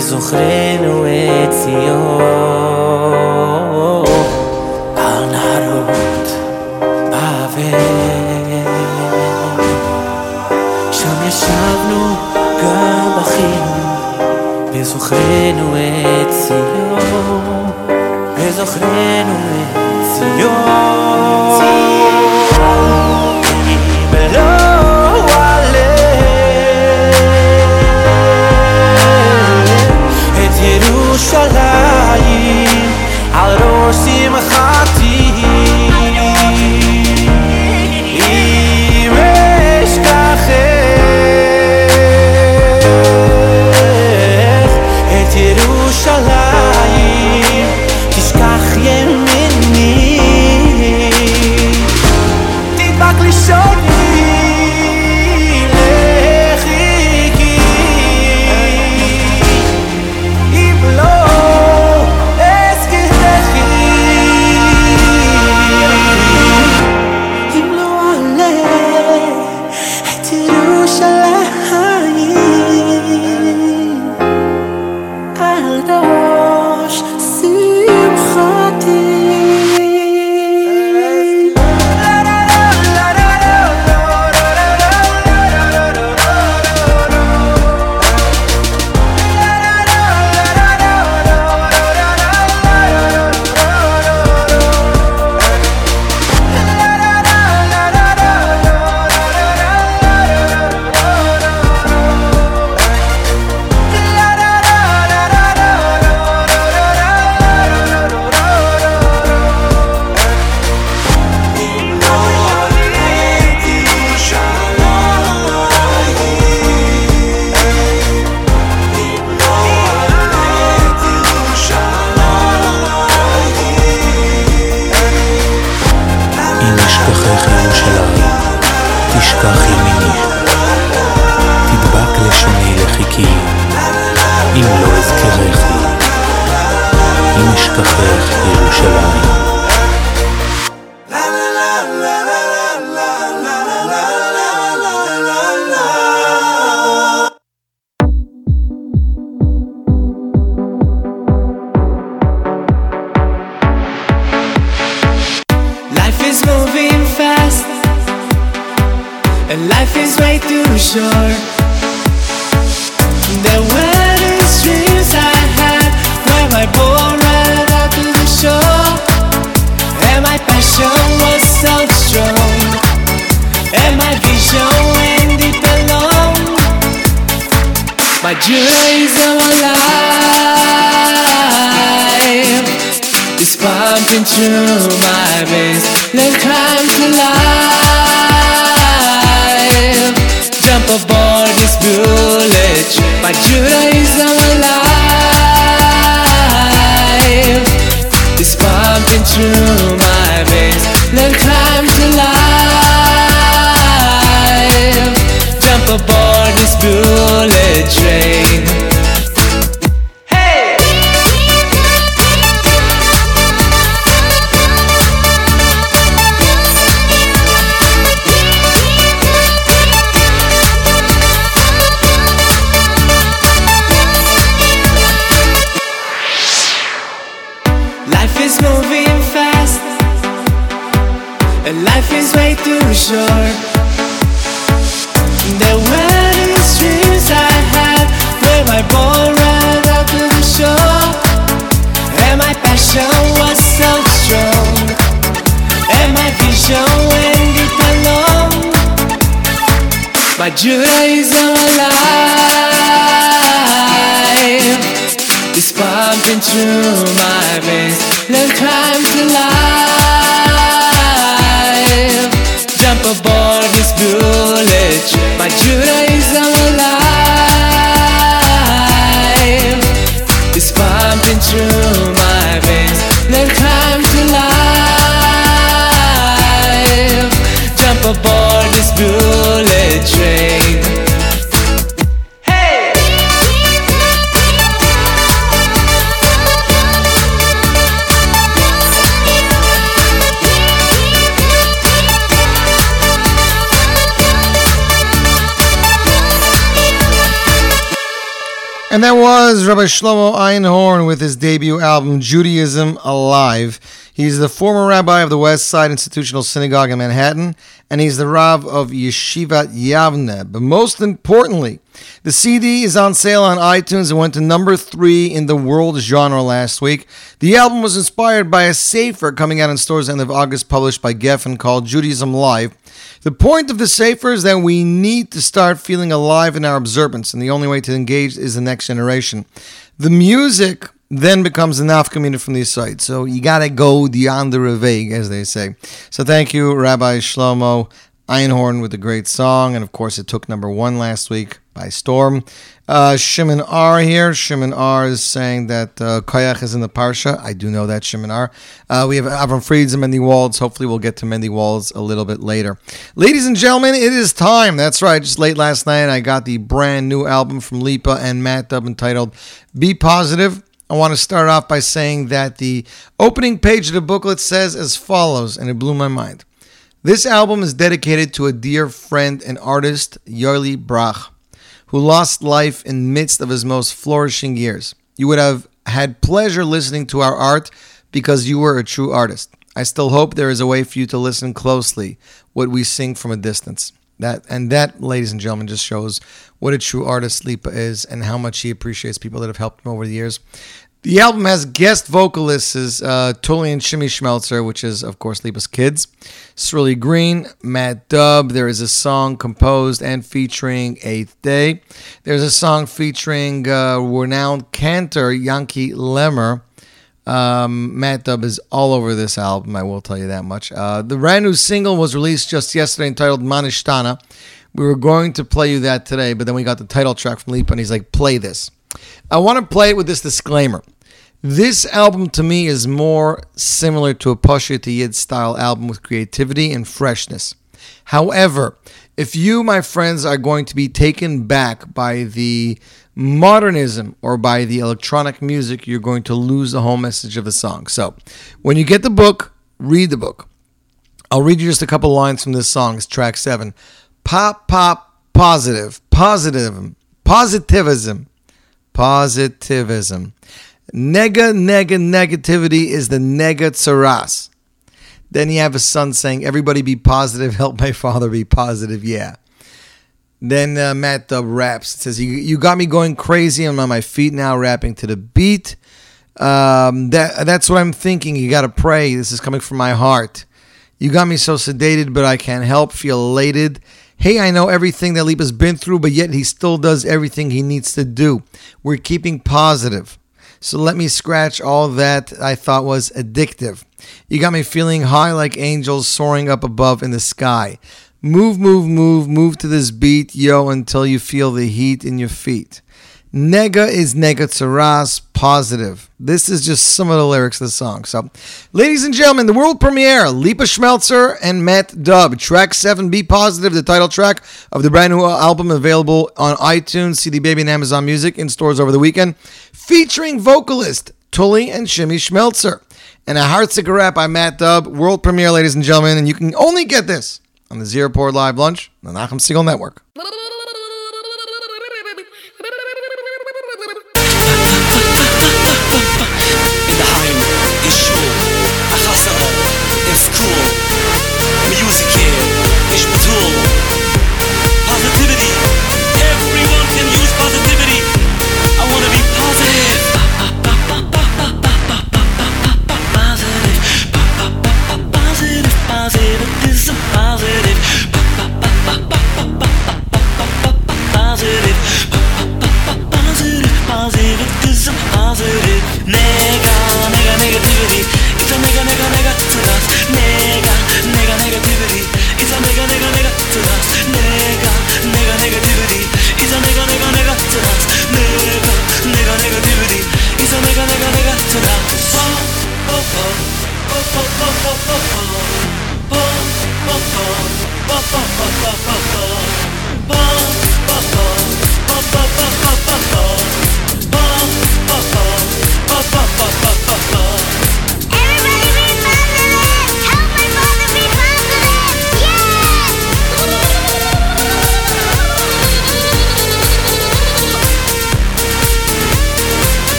בזוכרנו את ציון. על נהרות בבל. שם ישבנו גם בכינו בזוכרנו את ציון. בזוכרנו את I'll see my these dreams I had, where my boat ran out to the shore, and my passion was so strong, and my vision went deep along. My Judaism alive is pumping through my veins. Then climb to life. Jump aboard this bullet train. My Judaism alive is pumping through my veins. Then climb to life. Jump aboard this bullet train. And that was Rabbi Shlomo Einhorn with his debut album, Judaism Alive. He's the former rabbi of the West Side Institutional Synagogue in Manhattan, and he's the Rav of Yeshivat Yavne. But most importantly, the CD is on sale on iTunes and went to number three in the world genre last week. The album was inspired by a Sefer coming out in stores end of August, published by Gefen, called Judaism Live. The point of the Sefer is that we need to start feeling alive in our observance, and the only way to engage is the next generation. The music then becomes a nafkamina from these sites. So you got to go beyond the reveg, as they say. So thank you, Rabbi Shlomo Einhorn, with a great song. And of course, it took number one last week by storm. Uh, Shimon R here. Shimon R is saying that uh, Koyach is in the Parsha. I do know that, Shimon R. Uh, we have Avram Frieds and Mendy Walls. Hopefully, we'll get to Mendy Walls a little bit later. Ladies and gentlemen, it is time. That's right. Just late last night, I got the brand new album from Lipa and Matt Dubb entitled Be Positive. I want to start off by saying that the opening page of the booklet says as follows, and it blew my mind. This album is dedicated to a dear friend and artist, Yarli Brach, who lost life in midst of his most flourishing years. You would have had pleasure listening to our art because you were a true artist. I still hope there is a way for you to listen closely what we sing from a distance. That and that, ladies and gentlemen, just shows what a true artist Lipa is and how much he appreciates people that have helped him over the years. The album has guest vocalists uh, Tully and Shimmy Schmelzer, which is, of course, Lipa's kids. Srilly Green, Matt Dubb. There is a song composed and featuring Eighth Day. There's a song featuring uh, renowned cantor Yankee Lemmer. Um, Matt Dubb is all over this album, I will tell you that much. Uh, the brand new single was released just yesterday entitled Manishtana. We were going to play you that today, but then we got the title track from Lipa, and he's like, play this. I want to play it with this disclaimer. This album to me is more similar to a Poshiter Yid style album with creativity and freshness. However, if you, my friends, are going to be taken back by the modernism or by the electronic music, you're going to lose the whole message of the song. So, when you get the book, read the book. I'll read you just a couple lines from this song. It's track seven. Pop, pop, positive, positivism, positivism. Nega, nega, negativity is the nega tsaras. Then you have a son saying, Everybody be positive, help my father be positive. Yeah. Then uh, Matt Dubb raps. It says, you, you got me going crazy. I'm on my feet now, rapping to the beat. Um, that That's what I'm thinking. You got to pray. This is coming from my heart. You got me so sedated, but I can't help feel elated. Hey, I know everything that Lipa's been through, but yet he still does everything he needs to do. We're keeping positive. So let me scratch all that I thought was addictive. You got me feeling high like angels soaring up above in the sky. Move, move, move, move to this beat, yo, until you feel the heat in your feet. Nega is nega tsaras, positive. This is just some of the lyrics of the song. So, ladies and gentlemen, the world premiere, Lipa Schmelzer and Matt Dubb. Track 7, Be Positive, the title track of the brand new album available on iTunes, CD Baby, and Amazon Music in stores over the weekend, featuring vocalist Tully and Shimmy Schmelzer. And a Heartsick rap by Matt Dubb. World premiere, ladies and gentlemen, and you can only get this on the Z Report Live Lunch, the Nachum Segal Network.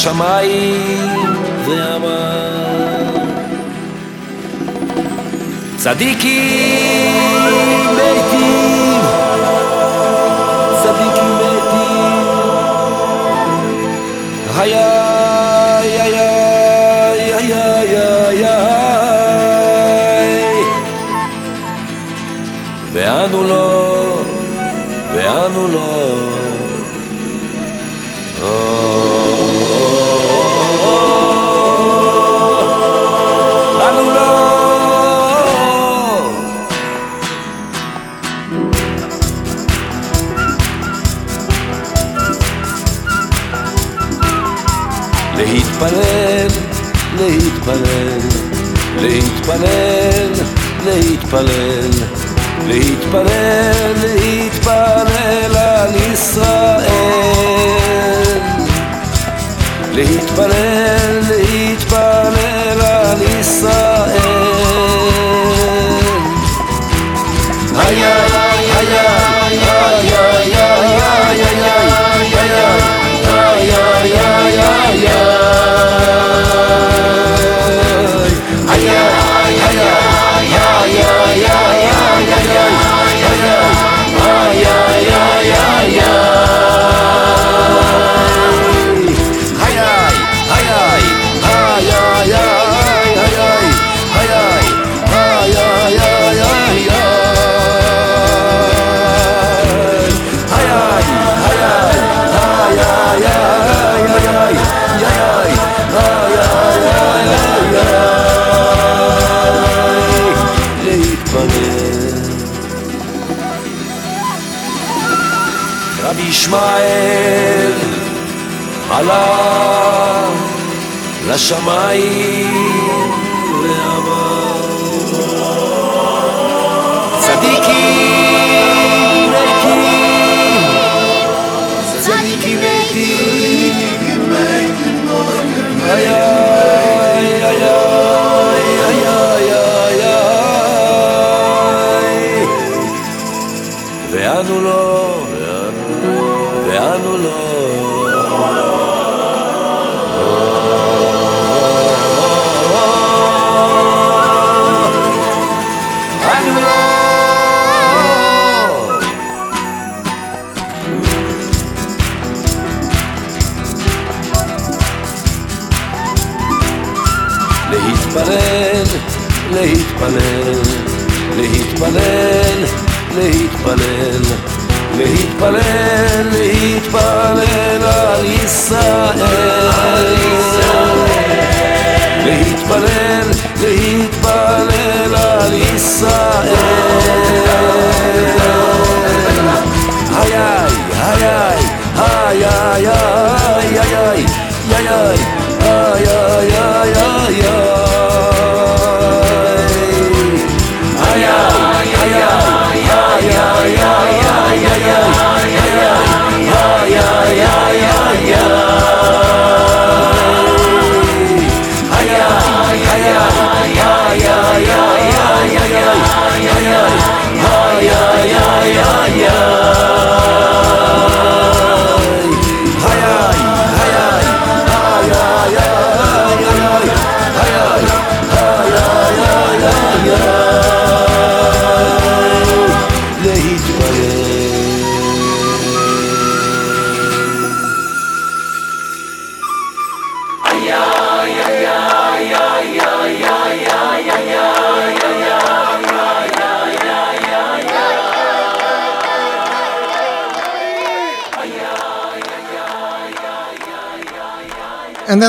לשמיים ואמר צדיקים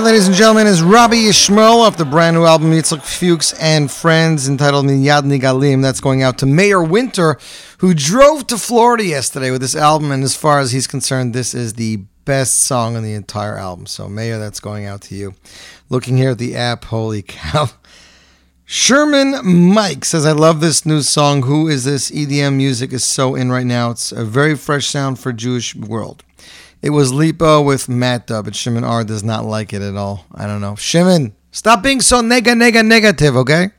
that, ladies and gentlemen, is Robbie Ishmael off the brand new album Yitzhak Fuchs and Friends entitled Miyad Nigalim. That's going out to Mayor Winter, who drove to Florida yesterday with this album. And as far as he's concerned, this is the best song on the entire album. So, Mayor, that's going out to you. Looking here at the app, holy cow. Sherman Mike says, I love this new song. Who is this? EDM music is so in right now. It's a very fresh sound for Jewish world. It was Lipa with Matt Dubb, and Shimon R does not like it at all. I don't know. Shimon, stop being so nega, nega, negative, okay?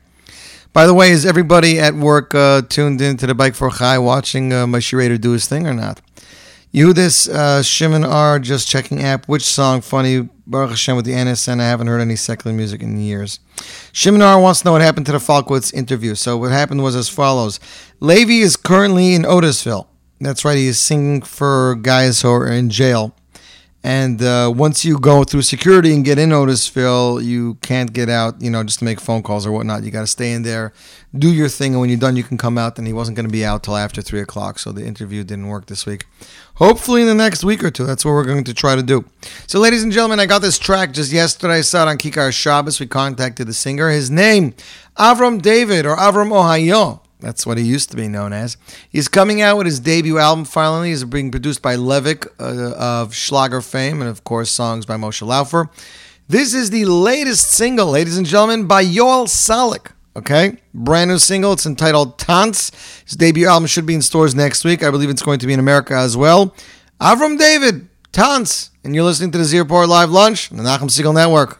By the way, is everybody at work uh, tuned into the Bike for Chai watching uh, my Shirader do his thing or not? Yehudis uh, Shimon R just checking app. Which song funny? Baruch Hashem with the NSN. I haven't heard any secular music in years. Shimon R wants to know what happened to the Falkowitz interview. So what happened was as follows: Levy is currently in Otisville. That's right. He's singing for guys who are in jail. And uh, once you go through security and get in Otisville, you can't get out, you know, just to make phone calls or whatnot. You got to stay in there, do your thing, and when you're done, you can come out. And he wasn't going to be out till after three o'clock, so the interview didn't work this week. Hopefully, in the next week or two, that's what we're going to try to do. So, ladies and gentlemen, I got this track just yesterday. I saw it on Kikar Shabbos. We contacted the singer. His name, Avram David or Avram Ohayo. That's what he used to be known as. He's coming out with his debut album finally. He's being produced by Levick uh, of Schlager fame and, of course, songs by Moshe Laufer. This is the latest single, ladies and gentlemen, by Yoel Salik. Okay, brand new single. It's entitled Tans. His debut album should be in stores next week. I believe it's going to be in America as well. Avram David, Tans, and you're listening to the Z Report Live Lunch on the Nachum Segal Network.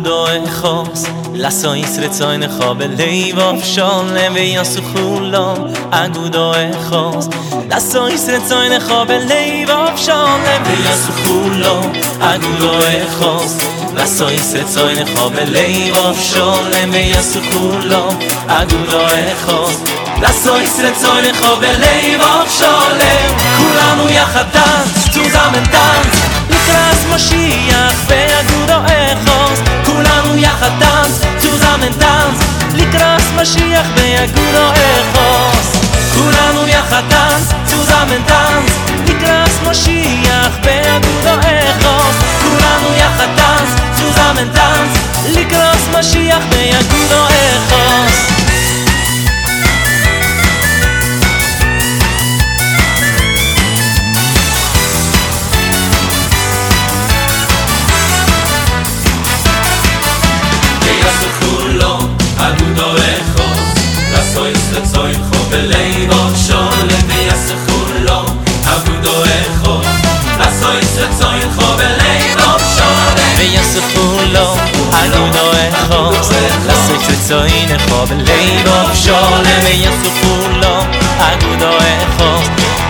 do Echos Lasso Yisre Tzoyne Chobe Leiv Av Sholem Ve Yosu Chulom Aguda Echos Lasso Yisre Tzoyne Chobe Leiv Av Sholem Ve Yosu Chulom Aguda Echos Lasso Yisre Tzoyne Chobe Leiv Av Sholem Ve Yosu Chulom Aguda Echos Lasso Yisre Tzoyne Chobe Leiv Av Sholem Kulamu Yachatan Zuzamen Tanz Lekas Moshiach Ve Aguda Echos כולנו יחד טאנס, צוזמן טאנס, לקרס משיח ביגורו אכוס. כולנו יחד טאנס, צוזמן טאנס, לקרס משיח ביגורו אכוס. agudo echo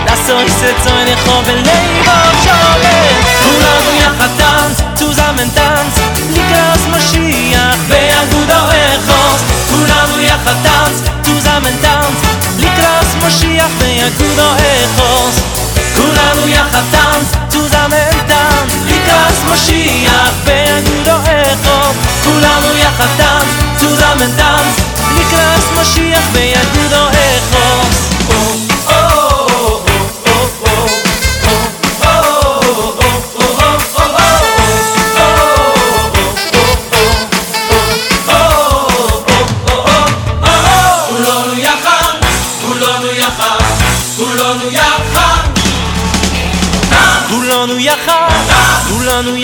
Da soy se zoin echo ve leivo shoget Kulam yachat tanz, zuzamen tanz. Likras Mashiach ve agudo echo Kulam yachat tanz, zuzamen tanz. Likras Mashiach ve agudo echo Kulam yachat tanz, zuzamen tanz. Likras Mashiach ve agudo echo Kulam yachat tanz, echo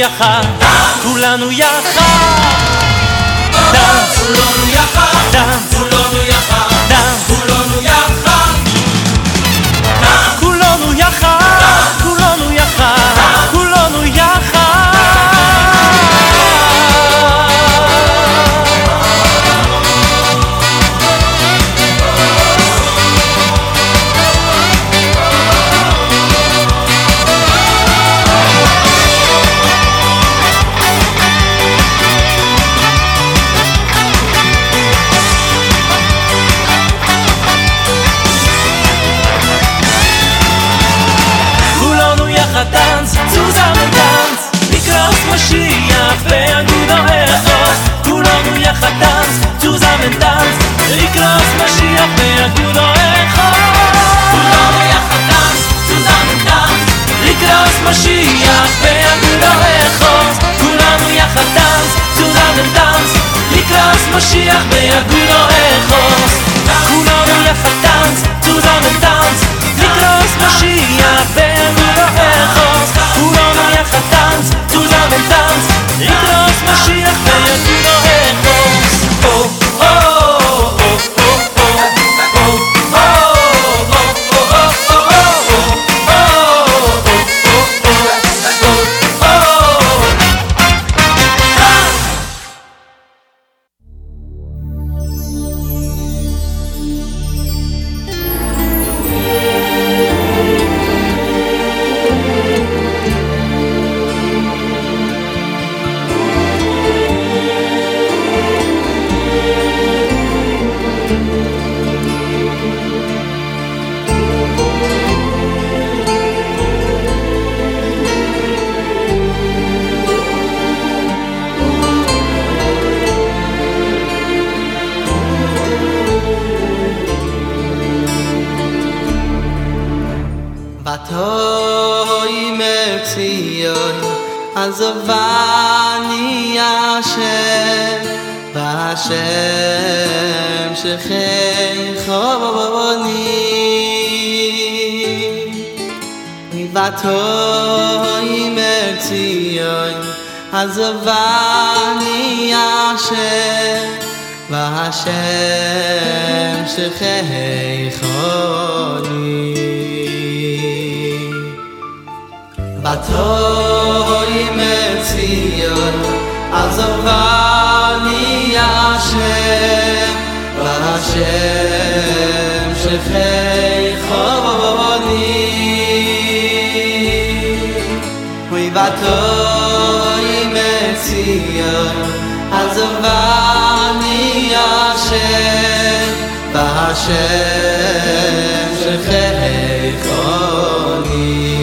יחד, כולנו יחד. דאנס, כולנו יחד כולנו יחד כולנו יחד Moshiach vato imerci oi az vani ashe va hashem shekhay khoni vato imerci oi az vani ashe va hashem atoy metzion az vani ashe ba ashe shekhoni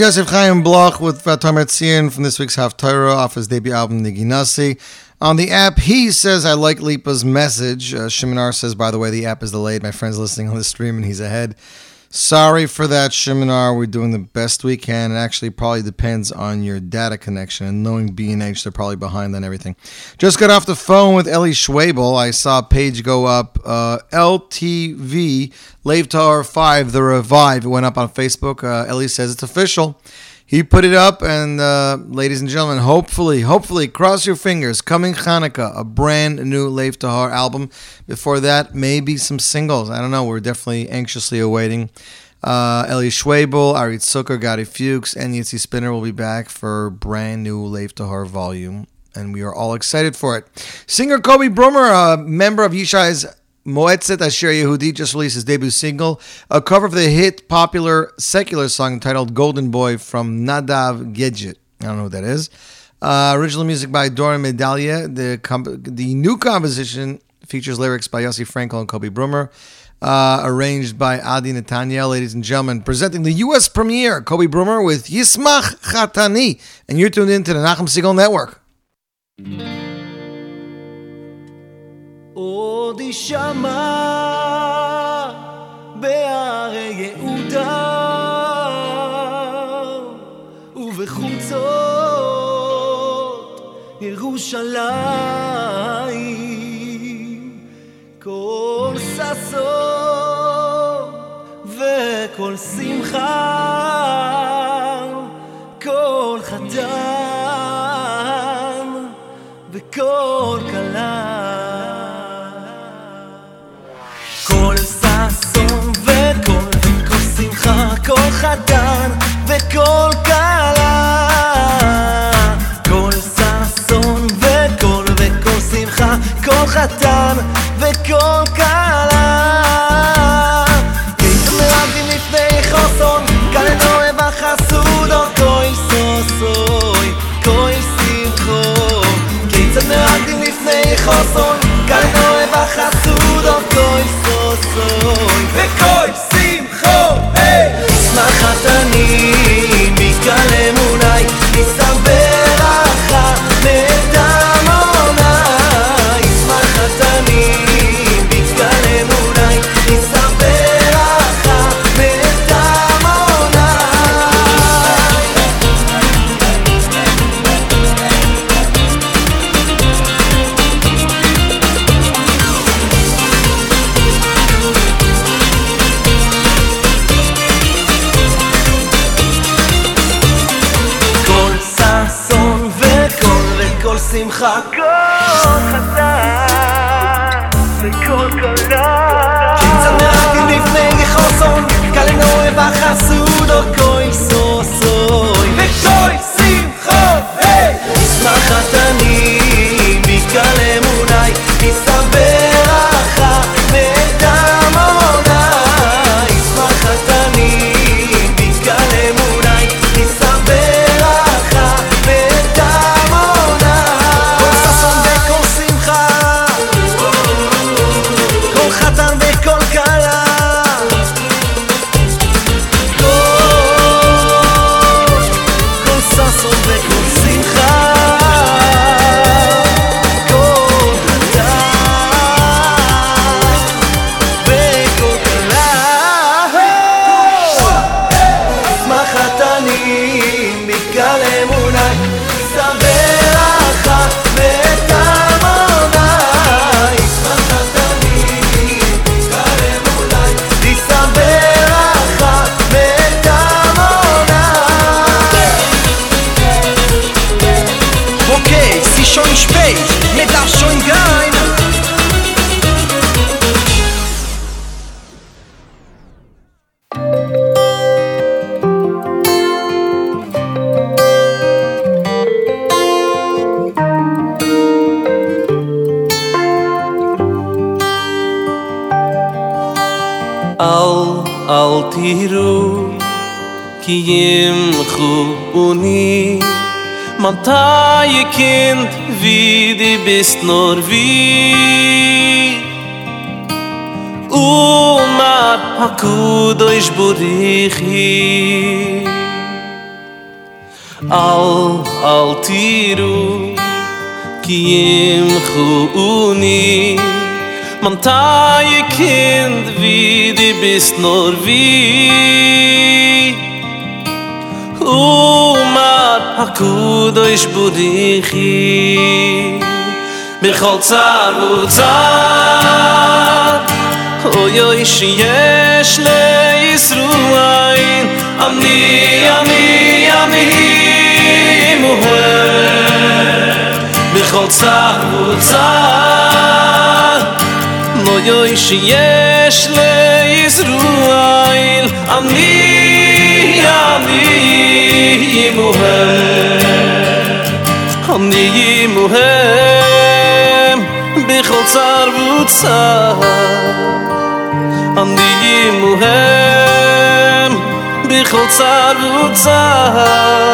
is Yosef Chaim Bloch with Vatomer Tzion from this week's Haftarah off his debut album, Niginasi. On the app, he says, I like Lipa's message. Uh, Shiminar says, by the way, the app is delayed. My friend's listening on the stream and he's ahead. Sorry for that, Shiminar. We're doing the best we can. It actually probably depends on your data connection. And knowing B&H, they're probably behind on everything. Just got off the phone with Ellie Schwebel. I saw a page go up. Uh, LTV, Lev Tahor 5, The Revive. It went up on Facebook. Uh, Ellie says it's official. He put it up, and uh, ladies and gentlemen, hopefully, hopefully, cross your fingers. Coming Hanukkah, a brand new Lev Tahor album. Before that, maybe some singles. I don't know. We're definitely anxiously awaiting. Uh, Eli Schwebel, Arik Zucker, Gotti Fuchs, and Yitzi Spinner will be back for brand new Lev Tahor volume, and we are all excited for it. Singer Kobe Brummer, a member of Yishai's Moetzet Asher Yehudi just released his debut single, a cover of the hit popular secular song entitled Golden Boy from Nadav Guedj. I don't know what that is. Uh, original music by Doron Medalie. The, comp- the new composition features lyrics by Yossi Frankel and Kobe Brummer. Uh, arranged by Adi Netanya, ladies and gentlemen, presenting the U.S. premiere, Kobe Brummer with Yismach Chatani. And you're tuned in to the Nachum Segal Network. עוד יישמע בהרי יהודה ובחוצות ירושלים. כל ששון וכל שמחה שמחה, כל חתן וכל כלה. כל ששון וכל וכל שמחה, כל חתן וכל כלה. כיצד מרקדים לפני חוסון, כאן אין אוהב החסוד, או כוי סוסוי, כוי שמחו. כיצד מרקדים לפני חוסון, כאן אין אוהב החסוד, או כוי סוסוי, bist nur wie Umar hakudo ish burichi Bechol tsar u tsar Oy oy sheyesh le Yisruayin Ani, ani, ani muher Bechol tsar u tsar יוי שיש לישראל אני אני מוהם אני מוהם בכל צער וצער. אני מוהם בכל צער וצער.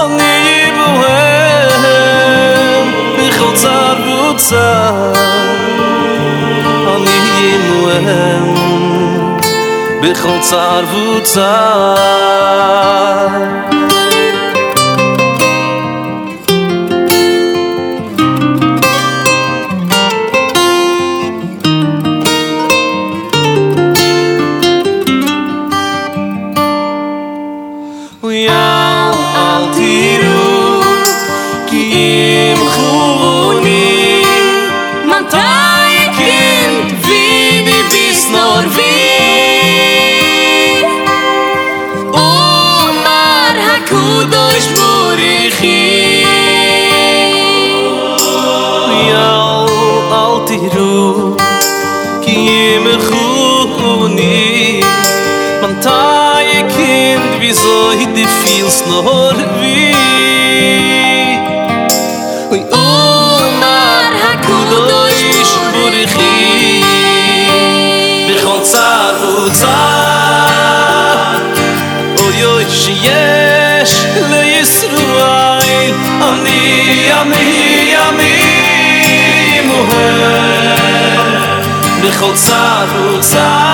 Oh, oh, oh, oh, oh, oh, Ruhem Bichl Zar Wu uns nur wie. It be Oi o mar ha kudo ish burkhi Bi khotsa khotsa Oi o le yesuai ani ami ami mohe Bi khotsa khotsa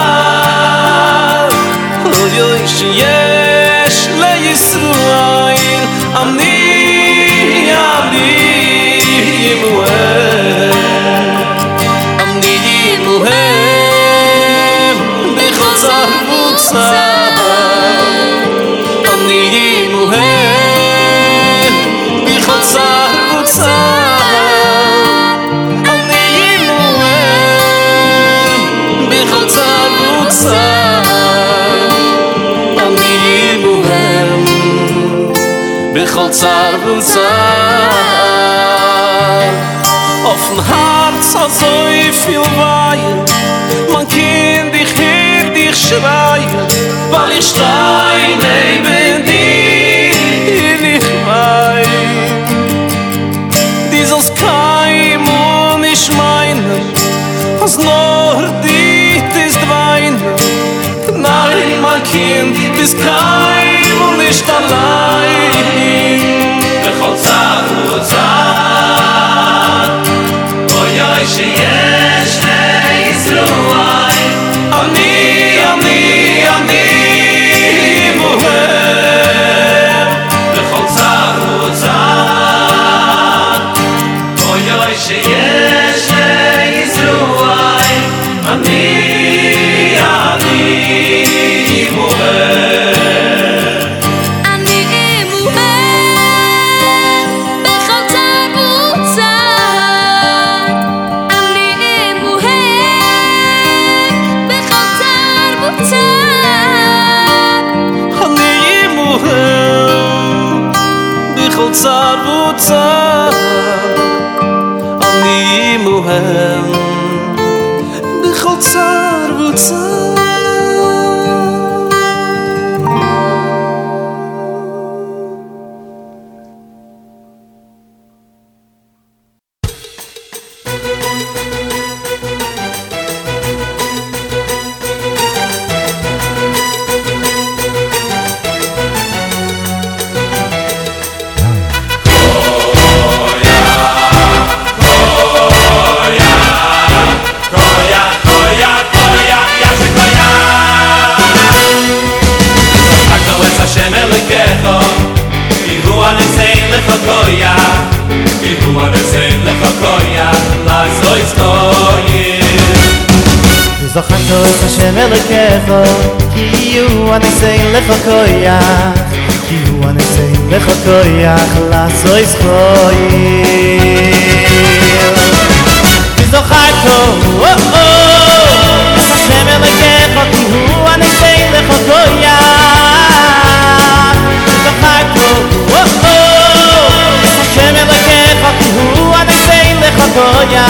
kol tsar bu tsar hart so a zoi viel wein. Man kin dich hir dich schreien Weil ich stein neben dir. Hier ich wein Dies als keim und ich meine Als nur dit ist weinen Nein, mein Kind, bis kein nicht allein. Bechol Zahn, Bechol Zahn. Oh, ja, ich love koya ki du ma bezen le koya la so istoye Zochato es Hashem Elokecho Ki yu anesein lecho koyach Ki yu anesein lecho koyach Lasso is koyil Zochato, oh oh goya.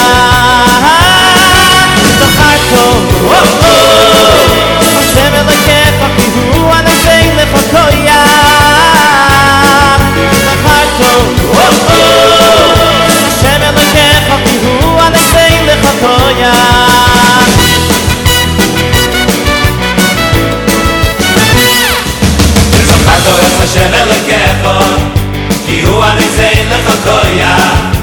Zaparto, oh oh, same like if I knew I'm saying the koyah, zaparto, oh oh, same like if I knew I'm saying the koyah, zaparto, this apartment is a shell of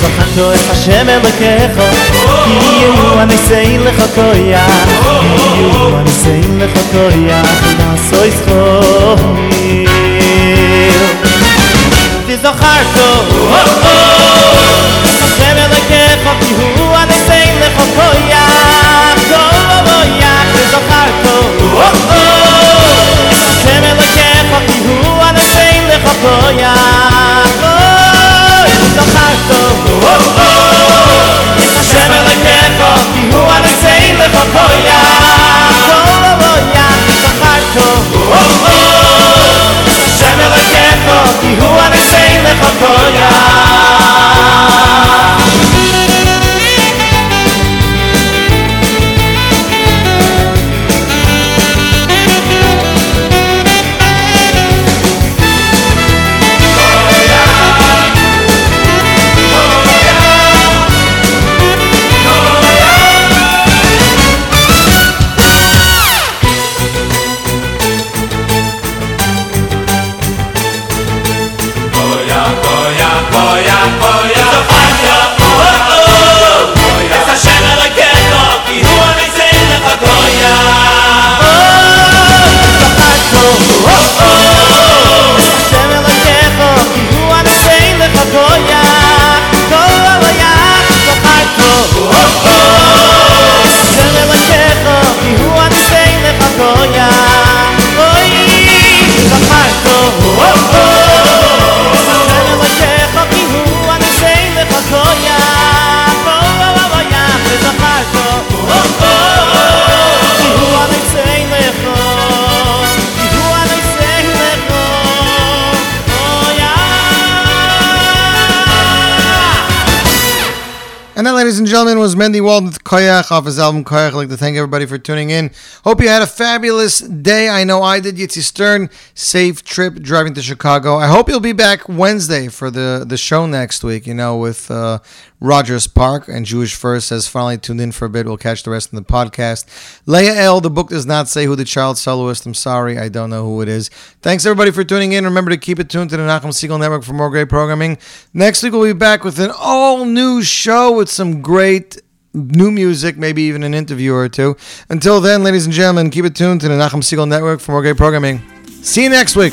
זוכר טוב, הו הו! השם אלוקיך, כי הוא הנשאים לחוקויה, כי הוא הנשאים לחוקויה, נעשוי זכור מיר. תזוכר טוב, הו הו! השם אלוקיך, כי הוא הנשאים לחוקויה, כל הבויה, תזוכר פֿי הו וואָן זיין דאַ קאַפּויער was Mendy Walden with Koyach off his album Koyach. I'd like to thank everybody for tuning in. Hope you had a fabulous day. I know I did. Yitzi Stern, safe trip driving to Chicago. I hope you'll be back Wednesday for the, the show next week, you know, with uh, Rogers Park and Jewish First has finally tuned in for a bit. We'll catch the rest in the podcast. Leah L., the book does not say who the child soloist. I'm sorry, I don't know who it is. Thanks everybody for tuning in. Remember to keep it tuned to the Nachum Segal Network for more great programming. Next week we'll be back with an all new show with some great new music, maybe even an interview or two. Until then, ladies and gentlemen, keep it tuned to the Nachum Segal Network for more great programming. See you next week.